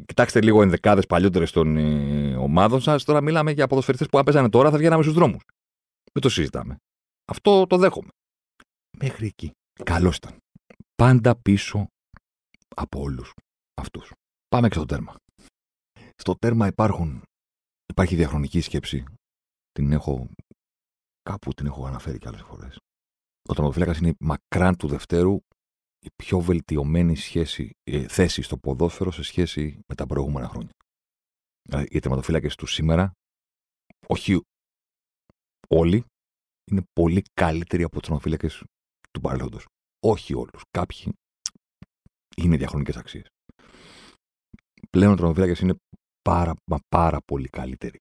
κοιτάξτε λίγο ενδεκάδες παλιότερες των ε, ομάδων σας. Τώρα μιλάμε για ποδοσφαιριστές που αν παίζανε τώρα θα βγαίναμε στους δρόμους. Δεν το συζητάμε. Αυτό το δέχομαι. Μέχρι εκεί. Καλώ ήταν. Πάντα πίσω από όλους αυτούς. Πάμε και στο τέρμα. Στο τέρμα υπάρχουν, υπάρχει διαχρονική σκέψη. Την έχω κάπου την έχω αναφέρει κι άλλες φορές. Ο τερματοφύλακα είναι μακράν του Δευτέρου η πιο βελτιωμένη σχέση, ε, θέση στο ποδόσφαιρο σε σχέση με τα προηγούμενα χρόνια. Δηλαδή, οι τερματοφύλακες του σήμερα, όχι όλοι, είναι πολύ καλύτεροι από τους τερματοφύλακε του παρελθόντος. Όχι όλους. Κάποιοι είναι διαχρονικές αξίες. Πλέον οι τερματοφύλακε είναι πάρα, μα πάρα πολύ καλύτεροι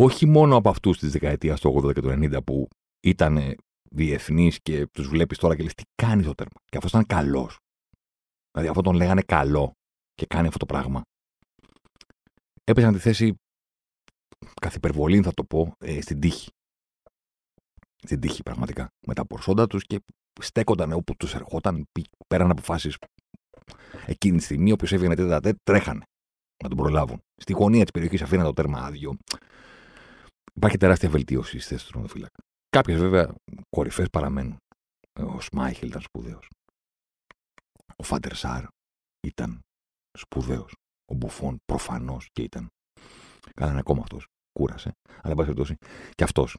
όχι μόνο από αυτούς της δεκαετίας του 80 και του 90 που ήταν διεθνείς και τους βλέπεις τώρα και λες τι κάνει το τέρμα. Και αυτός ήταν καλός. Δηλαδή αυτό τον λέγανε καλό και κάνει αυτό το πράγμα. Έπαιζαν τη θέση καθ' υπερβολή, θα το πω, ε, στην τύχη. Στην τύχη, πραγματικά. Με τα πορσόντα τους και στέκονταν όπου τους ερχόταν, πέραν αποφάσεις. Εκείνη τη στιγμή, όποιο έβγαινε τέτα τρέχανε να τον προλάβουν. Στη γωνία της περιοχής αφήναν το τέρμα άδειο. Υπάρχει τεράστια βελτίωση στη θέση του τερματοφύλακα. Κάποιες βέβαια κορυφές παραμένουν. Ο Σμάιχελ ήταν σπουδαίος. Ο Φάντερ Σάρ ήταν σπουδαίος. Ο Μπουφόν προφανώς και ήταν. Κάνανε ακόμα αυτός. Κούρασε. Αλλά εν πάση περιπτώσει και αυτός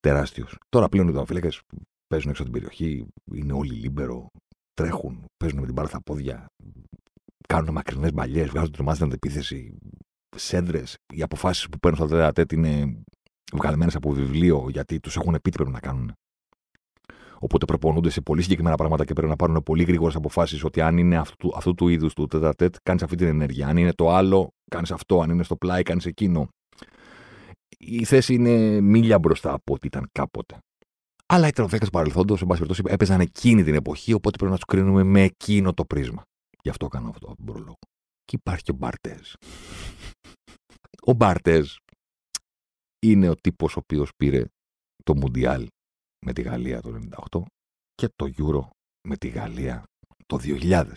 τεράστιος. Τώρα πλέον οι τερματοφύλακε παίζουν έξω από την περιοχή, είναι όλοι λίμπερο, τρέχουν, παίζουν με την μπάρα στα πόδια, κάνουν μακρινές μπαλιές, βγάζουν τρομάδε στην αντεπίθεση, σέντρες. Οι αποφάσεις που παίρνουν στα ΤΕΤ είναι βγαλμένες από βιβλίο, γιατί τους έχουν πει τι πρέπει να κάνουν. Οπότε προπονούνται σε πολύ συγκεκριμένα πράγματα και πρέπει να πάρουν πολύ γρήγορες αποφάσεις ότι αν είναι αυτού, αυτού του είδους του ΤΕΤ, κάνεις αυτή την ενέργεια. Αν είναι το άλλο, κάνεις αυτό. Αν είναι στο πλάι, κάνεις εκείνο. Η θέση είναι μίλια μπροστά από ό,τι ήταν κάποτε. Αλλά οι τερματοφύλακε του παρελθόντος, εν πάση περιπτώσει, έπαιζαν εκείνη την εποχή, οπότε πρέπει να τους κρίνουμε με εκείνο το πρίσμα. Γι' αυτό κάνω αυτό τον προλόγο. Και υπάρχει και ο Μπαρτέζ. Ο Μπαρτέζ είναι ο τύπος ο οποίος πήρε το Μουντιάλ με τη Γαλλία το 1998 και το Euro με τη Γαλλία το 2000.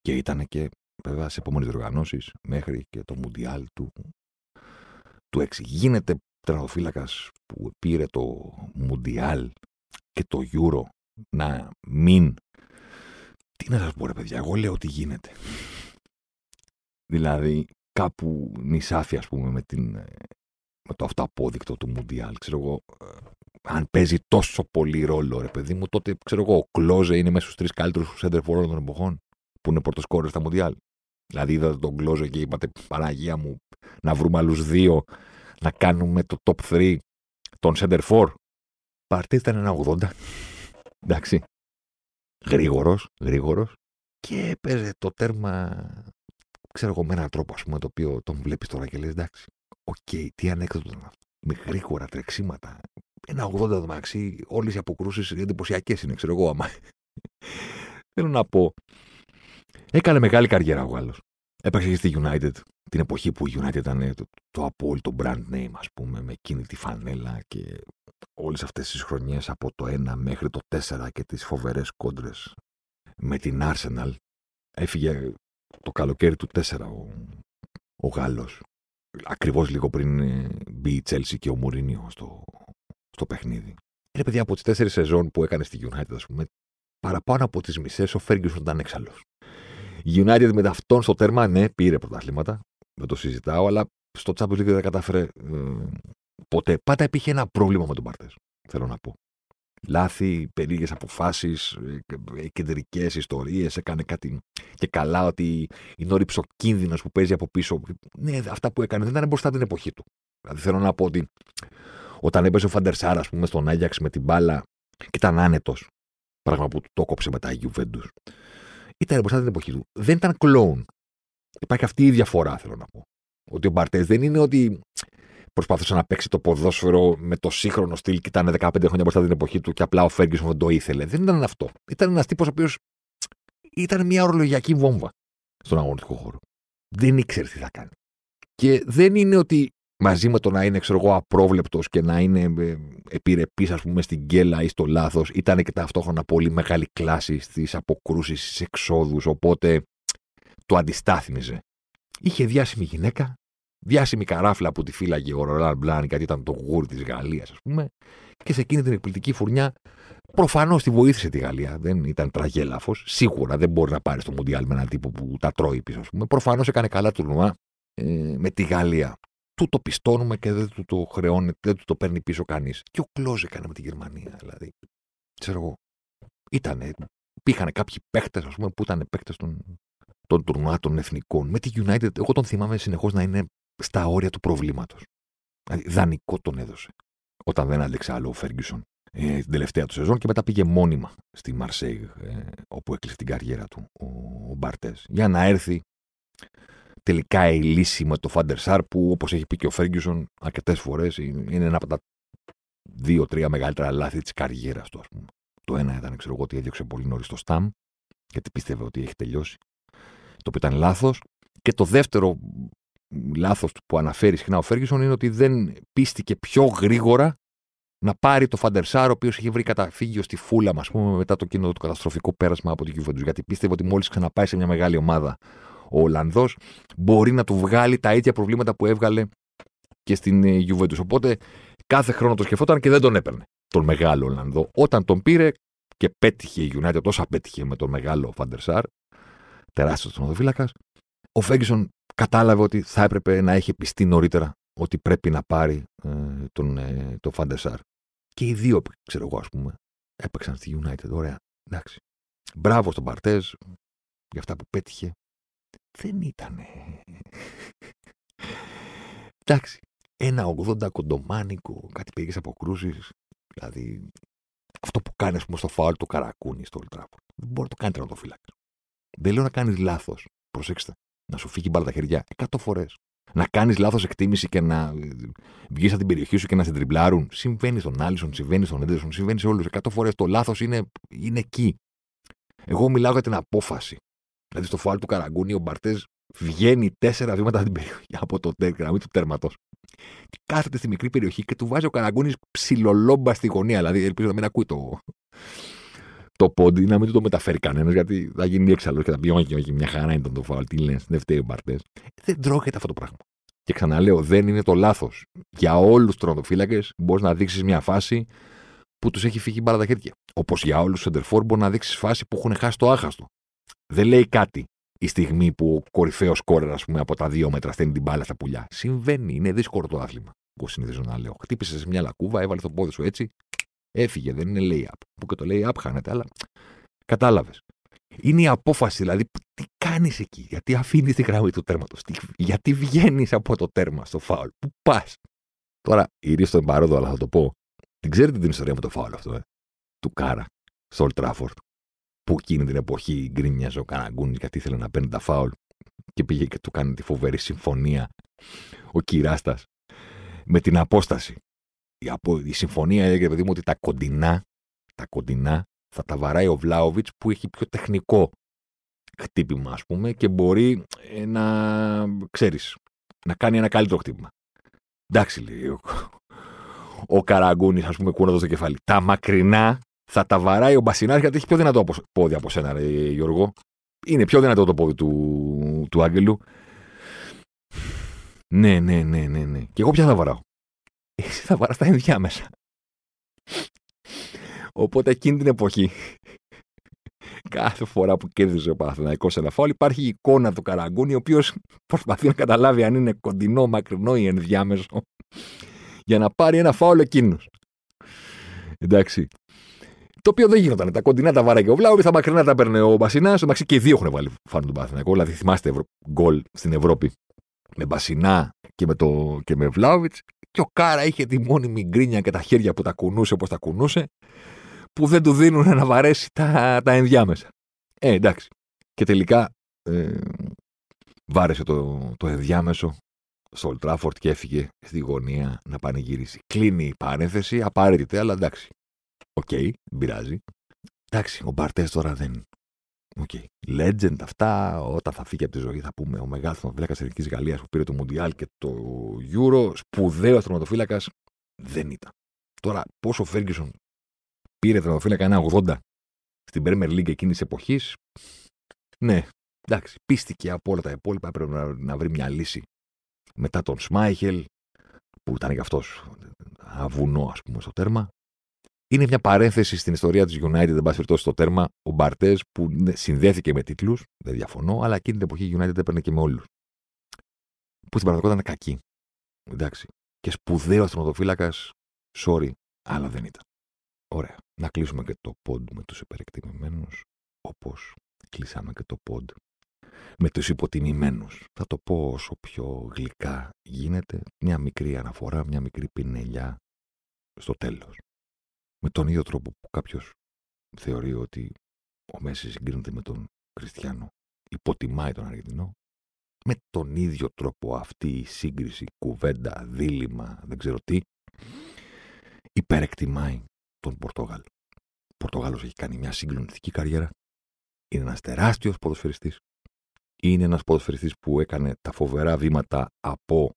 Και ήταν και βέβαια σε επόμενες διοργανώσεις μέχρι και το Μουντιάλ του, του 6. Γίνεται τερματοφύλακας που πήρε το Μουντιάλ και το Euro να μην τι να σας πω, ρε παιδιά, εγώ λέω ότι γίνεται. Δηλαδή, κάπου νησάφι, ας πούμε, με, την, με το αυτοαπόδεικτο του Μουντιάλ. Ξέρω εγώ, ε, αν παίζει τόσο πολύ ρόλο, ρε παιδί μου, τότε ξέρω εγώ, ο Κλόζε είναι μέσα στους τρεις καλύτερους σέντερ όλων των εποχών που είναι πρώτος σκόρερ στα Μουντιάλ. Δηλαδή, είδατε τον Κλόζε και είπατε, Παναγία μου, να βρούμε άλλους δύο, να κάνουμε το top 3 των σέντερ φορ. Μπαρτέζ ήταν ένα 80. Εντάξει γρήγορος, γρήγορος και έπαιζε το τέρμα, ξέρω εγώ, με έναν τρόπο ας πούμε, το οποίο τον βλέπεις τώρα και λες: Εντάξει, OK, okay, τι ανέκδοτο ήταν αυτό. Με γρήγορα τρεξίματα. Ένα 80 μεταξύ, όλες οι αποκρούσεις εντυπωσιακές είναι, ξέρω εγώ, άμα. Θέλω να πω. Έκανε μεγάλη καριέρα ο Γάλλος. Έπαιξε και στη United την εποχή που η United ήταν το, το απόλυτο brand name, ας πούμε, με εκείνη τη φανέλα και όλες αυτές τις χρονιές από το 1 μέχρι το 4 και τις φοβερές κόντρες με την Arsenal έφυγε το καλοκαίρι του 4 ο, ο Γάλλος ακριβώς λίγο πριν ε, μπει η Chelsea και ο Μουρίνιο στο, στο παιχνίδι. Είναι παιδιά από τις τέσσερις σεζόν που έκανε στη United ας πούμε παραπάνω από τις μισές ο Ferguson ήταν έξαλλος. Η United με αυτόν στο τέρμα ναι πήρε πρωταθλήματα δεν το συζητάω αλλά στο Champions League δεν κατάφερε ε, ποτέ. Πάντα υπήρχε ένα πρόβλημα με τον Μπαρτέ. Θέλω να πω. Λάθη, περίεργες αποφάσεις, ε, ε, κεντρικές ιστορίες. Έκανε κάτι και καλά ότι είναι ο ρηψοκίνδυνο που παίζει από πίσω. Ναι, αυτά που έκανε δεν ήταν μπροστά την εποχή του. Δηλαδή θέλω να πω ότι όταν έπαιζε ο Φαντερσάρα, ας πούμε, στον Άγιαξ με την μπάλα και ήταν άνετος. Πράγμα που το κόψε μετά η Γιουβέντου. Ήταν μπροστά την εποχή του. Δεν ήταν κλόουν. Υπάρχει αυτή η διαφορά, θέλω να πω. Ότι ο Μπαρτές δεν είναι ότι προσπαθούσε να παίξει το ποδόσφαιρο με το σύγχρονο στυλ και ήταν 15 χρόνια μπροστά την εποχή του και απλά ο Φέργκισον δεν το ήθελε. Δεν ήταν αυτό. Ήταν ένας τύπος ο οποίος ήταν μια ορολογιακή βόμβα στον αγωνιστικό χώρο. Δεν ήξερε τι θα κάνει. Και δεν είναι ότι μαζί με το να είναι, ξέρω εγώ, απρόβλεπτος και να είναι ε, επιρρεπής, ας πούμε, στην γκέλα ή στο λάθος, ήταν και ταυτόχρονα πολύ μεγάλη κλάση στις αποκρούσεις, στις εξόδους. Οπότε το αντιστάθμιζε. Είχε διάσημη γυναίκα, διάσημη καράφλα που τη φύλαγε ο Ρολάν Μπλάν, γιατί ήταν το γούρι της Γαλλίας, ας πούμε, και σε εκείνη την εκπληκτική φουρνιά Προφανώς τη βοήθησε τη Γαλλία. Δεν ήταν τραγέλαφος. Σίγουρα δεν μπορεί να πάρει στο Μουντιάλ με έναν τύπο που τα τρώει πίσω, ας πούμε. Προφανώς έκανε καλά τουρνουά ε, με τη Γαλλία. Του το πιστώνουμε και δεν του το χρεώνει, δεν του το παίρνει πίσω κανείς. Και ο Κλόζ έκανε με τη Γερμανία. Δηλαδή, ξέρω εγώ. Ήτανε, υπήρχαν κάποιοι παίχτε, ας πούμε, που ήταν παίχτε των, των τουρνουά των εθνικών. Με τη United, εγώ τον θυμάμαι συνεχώς να είναι στα όρια του προβλήματος. Δηλαδή, δανεικό τον έδωσε. Όταν δεν άντεξε άλλο ο Φέργκισον ε, την τελευταία του σεζόν και μετά πήγε μόνιμα στη Μαρσέιγ, ε, όπου έκλεισε την καριέρα του ο, ο Μπαρτέ. Για να έρθει τελικά η λύση με το Φάντερ Σάρ, που όπως έχει πει και ο Φέργκισον αρκετές φορές είναι ένα από τα δύο-τρία μεγαλύτερα λάθη της καριέρας του, ας πούμε. Το ένα ήταν, ξέρω εγώ, ότι έδιωξε πολύ νωρίς το Σταμ, γιατί πίστευε ότι έχει τελειώσει. Το οποίο ήταν λάθος. Και το δεύτερο λάθος που αναφέρει συχνά ο Φέργκισον είναι ότι δεν πίστηκε πιο γρήγορα να πάρει το Φαντερσάρ, ο οποίος είχε βρει καταφύγιο στη Φούλα, ας πούμε, μετά το κοινό του καταστροφικό πέρασμα από την Juventus. Γιατί πίστευε ότι μόλις ξαναπάει σε μια μεγάλη ομάδα ο Ολλανδός, μπορεί να του βγάλει τα ίδια προβλήματα που έβγαλε και στην ε, Juventus. Οπότε κάθε χρόνο το σκεφτόταν και δεν τον έπαιρνε τον μεγάλο Ολλανδό. Όταν τον πήρε και πέτυχε η United, τόσο πέτυχε με τον μεγάλο Φαντερσάρ, τεράστιος τερματοφύλακα, ο Φέγγισον κατάλαβε ότι θα έπρεπε να έχει πιστεί νωρίτερα ότι πρέπει να πάρει ε, τον, ε, τον Φαντεσάρ. Και οι δύο, ξέρω εγώ, ας πούμε, έπαιξαν στη United. Ωραία. Εντάξει. Μπράβο στον Παρτέζ για αυτά που πέτυχε. Δεν ήταν. Εντάξει. Ένα 80 κοντομάνικο, κάτι πήγε αποκρούσεις. Δηλαδή, αυτό που κάνει, πούμε, στο φάουλ του καρακούνι στο Old Δεν μπορεί να το κάνει τερματοφύλακα. Δεν λέω να κάνεις λάθος. Προσέξτε. Να σου φύγει μπάλα τα χέρια 100 φορές να κάνεις λάθος εκτίμηση και να βγεις από την περιοχή σου και να σε τριμπλάρουν. Συμβαίνει στον Άλισον, συμβαίνει στον Έντερσον, συμβαίνει σε όλους. Εκατό φορές το λάθος είναι, είναι εκεί. Εγώ μιλάω για την απόφαση. Δηλαδή στο φάουλ του Καραγκούνι ο Μπαρτές βγαίνει τέσσερα βήματα από την περιοχή από το γραμμή του τέρματος. Και κάθεται στη μικρή περιοχή και του βάζει ο Καραγκούνι ψιλολόμπα στη γωνία. Δηλαδή ελπίζω να μην ακούει το, το πόντι, να μην του το μεταφέρει κανένας, γιατί θα γίνει έξαλλος και θα πει: Όχι, όχι, μια χαρά είναι το φάουλ. Τι λες, δεν φταίει ο Μπαρτές. Δεν τρώγεται αυτό το πράγμα. Και ξαναλέω, δεν είναι το λάθος. Για όλους του τρονοφύλακες μπορείς να δείξεις μια φάση που τους έχει φύγει μπάλα τα χέρια. Όπως για όλους τους σεντερφόρ μπορείς να δείξεις φάση που έχουν χάσει το άχαστο. Δεν λέει κάτι η στιγμή που ο κορυφαίος κόρεα, ας πούμε, από τα δύο μέτρα στέλνει την μπάλα στα πουλιά. Συμβαίνει, είναι δύσκολο το άθλημα. Εγώ συνηθίζω να λέω. Χτύπησες σε μια λακκούβα, έβαλε το πόδι σου έτσι, Έφυγε, δεν είναι lay-up. Που και το lay-up χάνεται, αλλά κατάλαβες. Είναι η απόφαση, δηλαδή, τι κάνεις εκεί, γιατί αφήνεις τη γραμμή του τέρματος, γιατί βγαίνεις από το τέρμα στο φάουλ, πού πας. Τώρα, η Ρίστο παρόδο, αλλά θα το πω. Την ξέρετε την ιστορία με το φάουλ αυτό, ε; του Κάρα, στο Old Trafford, που εκείνη την εποχή γκρίνιαζε ο Καναγκούνης γιατί ήθελε να παίρνει τα φάουλ και πήγε και του κάνει τη φοβερή συμφωνία ο Κυράστας με την απόσταση η, απο, η συμφωνία έλεγε, παιδί μου, ότι τα κοντινά, τα κοντινά θα τα βαράει ο Βλάοβιτς που έχει πιο τεχνικό χτύπημα, ας πούμε, και μπορεί ε, να, ξέρεις, να κάνει ένα καλύτερο χτύπημα. Εντάξει, λέει ο, ο Καραγκούνης, ας πούμε, κούνατο στο κεφάλι. Τα μακρινά θα τα βαράει ο Μπασινάρη γιατί έχει πιο δυνατό πόδι από σένα, ρε, Γιώργο. Είναι πιο δυνατό το πόδι του, του Άγγελου. Ναι, ναι, ναι, ναι, ναι. Και εγώ πια θα βαράω; Εσύ θα βαράς τα ενδιάμεσα. Οπότε εκείνη την εποχή, κάθε φορά που κέρδιζε ο Παναθηναϊκός ένα φάουλ, υπάρχει η εικόνα του Καραγκούνη, ο οποίος προσπαθεί να καταλάβει αν είναι κοντινό, μακρινό ή ενδιάμεσο, για να πάρει ένα φάουλ εκείνος. Εντάξει. Το οποίο δεν γινόταν. Τα κοντινά τα βάραγε ο Βλάουβι, τα μακρινά τα παίρνει ο Μπασινάς. Εντάξει, και οι δύο έχουν βάλει φάουλ του Παναθηναϊκό. Δηλαδή, θυμάστε γκολ στην Ευρώπη με Μπασινά και με, το, και με Βλάουβιτς και ο Κάρα είχε τη μόνιμη γκρίνια και τα χέρια που τα κουνούσε όπως τα κουνούσε, που δεν του δίνουν να βαρέσει τα, τα ενδιάμεσα. Ε, εντάξει. Και τελικά ε, βάρεσε το, το ενδιάμεσο στο Old και έφυγε στη γωνία να πανηγυρίσει. Κλείνει η παρένθεση, απαραίτητη, αλλά εντάξει. OK, okay, δεν πειράζει. Εντάξει, ο Μπαρτέζ τώρα δεν, Okay. Legend αυτά, όταν θα φύγει από τη ζωή, θα πούμε ο μεγάλος θεματοφύλακας της Εθνικής Γαλλίας που πήρε το Μουντιάλ και το Euro, σπουδαίος θεματοφύλακας, δεν ήταν. Τώρα, πόσο ο Φέργκισον πήρε θεματοφύλακα ένα 80 στην Premier League εκείνης της εποχής, ναι, εντάξει, πίστηκε από όλα τα υπόλοιπα, έπρεπε να, να βρει μια λύση. Μετά τον Σμάιχελ, που ήταν και αυτός αβουνό, ας πούμε, στο τέρμα. Είναι μια παρένθεση στην ιστορία της United, δεν πάση περιπτώσει στο τέρμα, ο Μπαρτές που ναι, συνδέθηκε με τίτλους, δεν διαφωνώ, αλλά εκείνη την εποχή η United έπαιρνε και με όλους. Που στην πραγματικότητα ήταν κακή. Εντάξει. Και σπουδαίο αστυνομοφύλακα, sorry, αλλά δεν ήταν. Ωραία. Να κλείσουμε και το πόντ με τους υπερεκτιμημένους, όπως κλείσαμε και το πόντ με τους υποτιμημένους. Θα το πω όσο πιο γλυκά γίνεται, μια μικρή αναφορά, μια μικρή πινελιά στο τέλος. Με τον ίδιο τρόπο που κάποιος θεωρεί ότι ο Μέση συγκρίνεται με τον Κριστιανό, υποτιμάει τον Αργεντινό, με τον ίδιο τρόπο αυτή η σύγκριση, κουβέντα, δίλημα, δεν ξέρω τι, υπερεκτιμάει τον Πορτογάλ. Ο Πορτογάλος έχει κάνει μια συγκλονιστική καριέρα, είναι ένας τεράστιος ποδοσφαιριστής, είναι ένας ποδοσφαιριστής που έκανε τα φοβερά βήματα από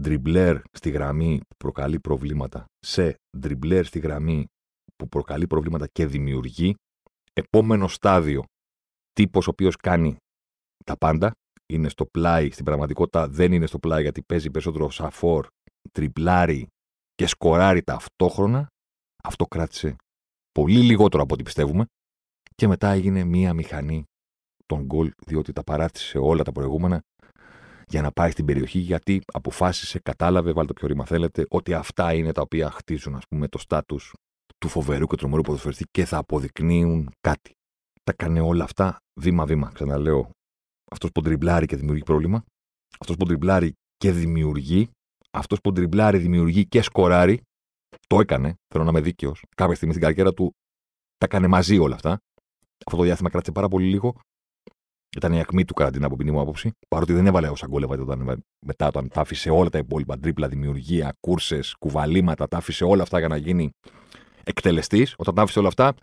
ντριμπλέρ στη γραμμή που προκαλεί προβλήματα σε ντριμπλέρ στη γραμμή που προκαλεί προβλήματα και δημιουργεί. Επόμενο στάδιο, τύπος ο οποίος κάνει τα πάντα, είναι στο πλάι, στην πραγματικότητα δεν είναι στο πλάι γιατί παίζει περισσότερο σαφόρ, τριπλάρει και σκοράρει ταυτόχρονα. Αυτό κράτησε πολύ λιγότερο από ό,τι πιστεύουμε και μετά έγινε μία μηχανή τον γκολ, διότι τα παράτησε όλα τα προηγούμενα για να πάει στην περιοχή, γιατί αποφάσισε, κατάλαβε, βάλτε ποιο ρήμα θέλετε, ότι αυτά είναι τα οποία χτίζουν, ας πούμε, το στάτου του φοβερού και τρομερού ποδοσφαιριστή και θα αποδεικνύουν κάτι. Τα κάνει όλα αυτά βήμα-βήμα. Ξαναλέω, αυτός που τριμπλάρει και δημιουργεί πρόβλημα, αυτός που τριμπλάρει και δημιουργεί, αυτός που τριμπλάρει, δημιουργεί και σκοράρει, το έκανε, θέλω να είμαι δίκαιος. Κάποια στιγμή στην καριέρα του τα έκανε μαζί όλα αυτά. Αυτό το διάστημα κράτησε πάρα πολύ λίγο ήταν η ακμή του κατά την αποπινή μου άποψη. Παρότι δεν έβαλε όσα γκολ όταν, μετά, όταν τα άφησε όλα τα υπόλοιπα τρίπλα, δημιουργία, κούρσες, κουβαλήματα, τα άφησε όλα αυτά για να γίνει εκτελεστής. Όταν τα άφησε όλα αυτά,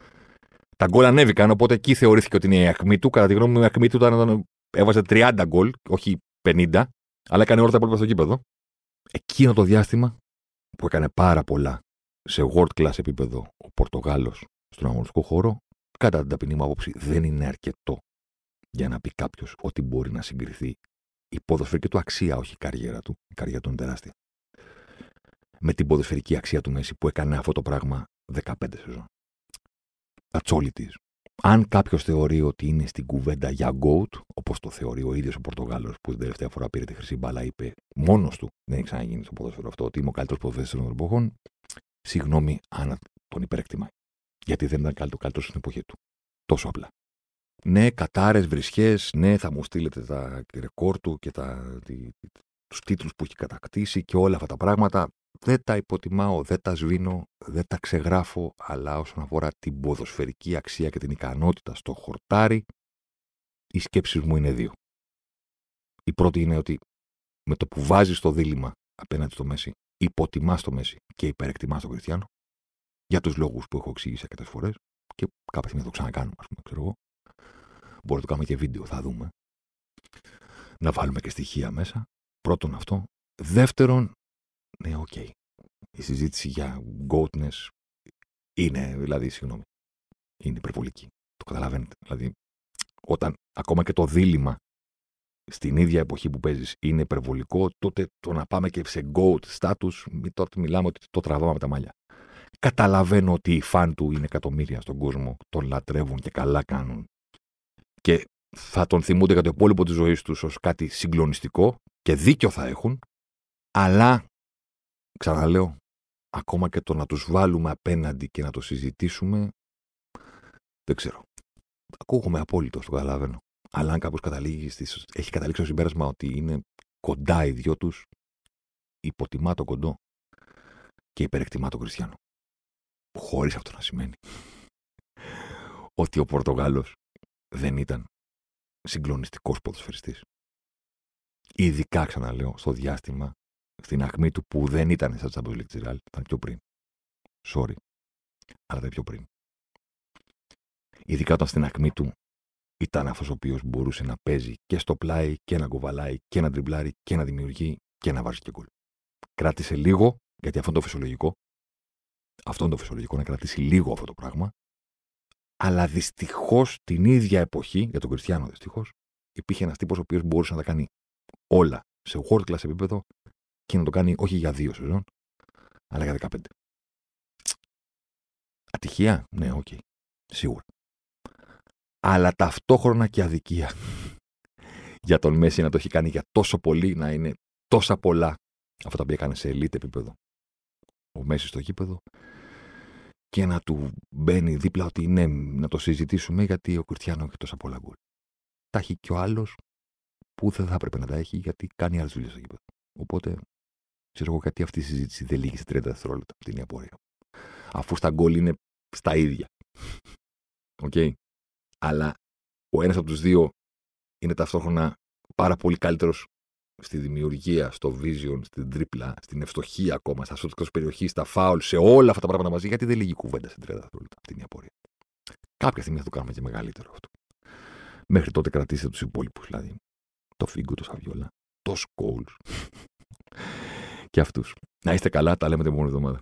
τα γκολ ανέβηκαν. Οπότε εκεί θεωρήθηκε ότι είναι η ακμή του. Κατά τη γνώμη μου, η ακμή του ήταν όταν έβαζε 30 γκολ, όχι 50, αλλά έκανε όλα τα υπόλοιπα στο κήπεδο. Εκείνο το διάστημα που έκανε πάρα πολλά σε world class επίπεδο ο Πορτογάλος στον αγωνιστικό χώρο, κατά την ταπεινή μου άποψη, δεν είναι αρκετό για να πει κάποιος ότι μπορεί να συγκριθεί η ποδοσφαιρική του αξία, όχι η καριέρα του. Η καριέρα του είναι τεράστια. Με την ποδοσφαιρική αξία του Μέση που έκανε αυτό το πράγμα 15 σεζόν. That's all it is. Αν κάποιος θεωρεί ότι είναι στην κουβέντα για GOAT, όπως το θεωρεί ο ίδιος ο Πορτογάλος που την τελευταία φορά πήρε τη χρυσή μπάλα, είπε μόνος του, δεν έχει ξαναγίνει στο ποδόσφαιρο αυτό, ότι είμαι ο καλύτερος ποδοσφαιριστής των εποχών, συγγνώμη αν τον υπερεκτιμάει. Γιατί δεν ήταν καλύτερο στην εποχή του. Τόσο απλά. Ναι, κατάρες, βρισχές, ναι, θα μου στείλετε τα ρεκόρ του και τα, τους τίτλους που έχει κατακτήσει και όλα αυτά τα πράγματα. Δεν τα υποτιμάω, δεν τα σβήνω, δεν τα ξεγράφω, αλλά όσον αφορά την ποδοσφαιρική αξία και την ικανότητα στο χορτάρι, οι σκέψεις μου είναι δύο. Η πρώτη είναι ότι με το που βάζεις το δίλημα απέναντι στο Μέση, υποτιμάς το Μέση και υπερεκτιμάς τον Κριστιανό, για τους λόγους που έχω εξηγήσει αρκετές φορές και κάποια στιγμή θα το ξανακάνουμε, ας πούμε, ξέρω εγώ. Μπορεί να το κάνουμε και βίντεο, θα δούμε. Να βάλουμε και στοιχεία μέσα. Πρώτον αυτό. Δεύτερον, ναι, OK. Okay. Η συζήτηση για goatness είναι, δηλαδή, συγγνώμη, είναι υπερβολική. Το καταλαβαίνετε. Δηλαδή, όταν ακόμα και το δίλημμα στην ίδια εποχή που παίζεις είναι υπερβολικό, τότε το να πάμε και σε goat status, τότε μιλάμε ότι το τραβάμε από τα μαλλιά. Καταλαβαίνω ότι οι φαν του είναι εκατομμύρια στον κόσμο, τον λατρεύουν και καλά κάνουν και θα τον θυμούνται για το υπόλοιπο της ζωής τους ως κάτι συγκλονιστικό και δίκιο θα έχουν, αλλά ξαναλέω, ακόμα και το να τους βάλουμε απέναντι και να το συζητήσουμε, δεν ξέρω. Ακούγομαι απόλυτο, το καταλαβαίνω. Αλλά αν κάποιος καταλήγει στις... έχει καταλήξει το συμπέρασμα ότι είναι κοντά οι δυο τους, υποτιμά το κοντό και υπερεκτιμά τον Κριστιανό. Χωρίς αυτό να σημαίνει ότι ο Πορτογάλος δεν ήταν συγκλονιστικός ποδοσφαιριστής. Ειδικά, ξαναλέω, στο διάστημα, στην ακμή του που δεν ήταν στα Champions League ήταν πιο πριν. Sorry, αλλά ήταν πιο πριν. Ειδικά όταν στην ακμή του ήταν αυτός ο οποίος μπορούσε να παίζει και στο πλάι και να κουβαλάει και να τριμπλάρει και να δημιουργεί και να βάζει και γκολ. Κράτησε λίγο, γιατί αυτό είναι το φυσιολογικό. Αυτό είναι το φυσιολογικό, να κρατήσει λίγο αυτό το πράγμα. Αλλά δυστυχώς την ίδια εποχή, για τον Κριστιάνο δυστυχώς, υπήρχε ένας τύπος ο οποίος μπορούσε να τα κάνει όλα σε world class επίπεδο και να το κάνει όχι για δύο σεζόν, αλλά για 15. Ατυχία, ναι, OK. Okay. Σίγουρα. Αλλά ταυτόχρονα και αδικία για τον Μέση να το έχει κάνει για τόσο πολύ, να είναι τόσα πολλά αυτά τα οποία έκανε σε elite επίπεδο ο Μέσης στο γήπεδο και να του μπαίνει δίπλα ότι ναι, να το συζητήσουμε γιατί ο Κριστιανό έχει τόσα πολλά γκολ. Τα έχει και ο άλλος που δεν θα έπρεπε να τα έχει γιατί κάνει άλλες δουλειές στο γήπεδο. Οπότε, ξέρω εγώ γιατί αυτή η συζήτηση δεν λύγει σε 30 δευτερόλεπτα από την απορία. Αφού στα γκολ είναι στα ίδια. OK. Okay. Αλλά ο ένας από τους δύο είναι ταυτόχρονα πάρα πολύ καλύτερος στη δημιουργία, στο vision, στην τρίπλα, στην ευστοχία ακόμα, στα σουτ εκτός περιοχής, στα φάουλ, σε όλα αυτά τα πράγματα μαζί, γιατί δεν λήγει κουβέντα σε 30 δευτερόλεπτα. Αυτή είναι η απορία. Κάποια στιγμή θα το κάνουμε και μεγαλύτερο αυτό. Μέχρι τότε κρατήστε τους υπόλοιπους, δηλαδή. Τον Φίγκο, τον Σαβιόλα, τον Σκόλς και αυτούς. Να είστε καλά, τα λέμε την επόμενη εβδομάδα.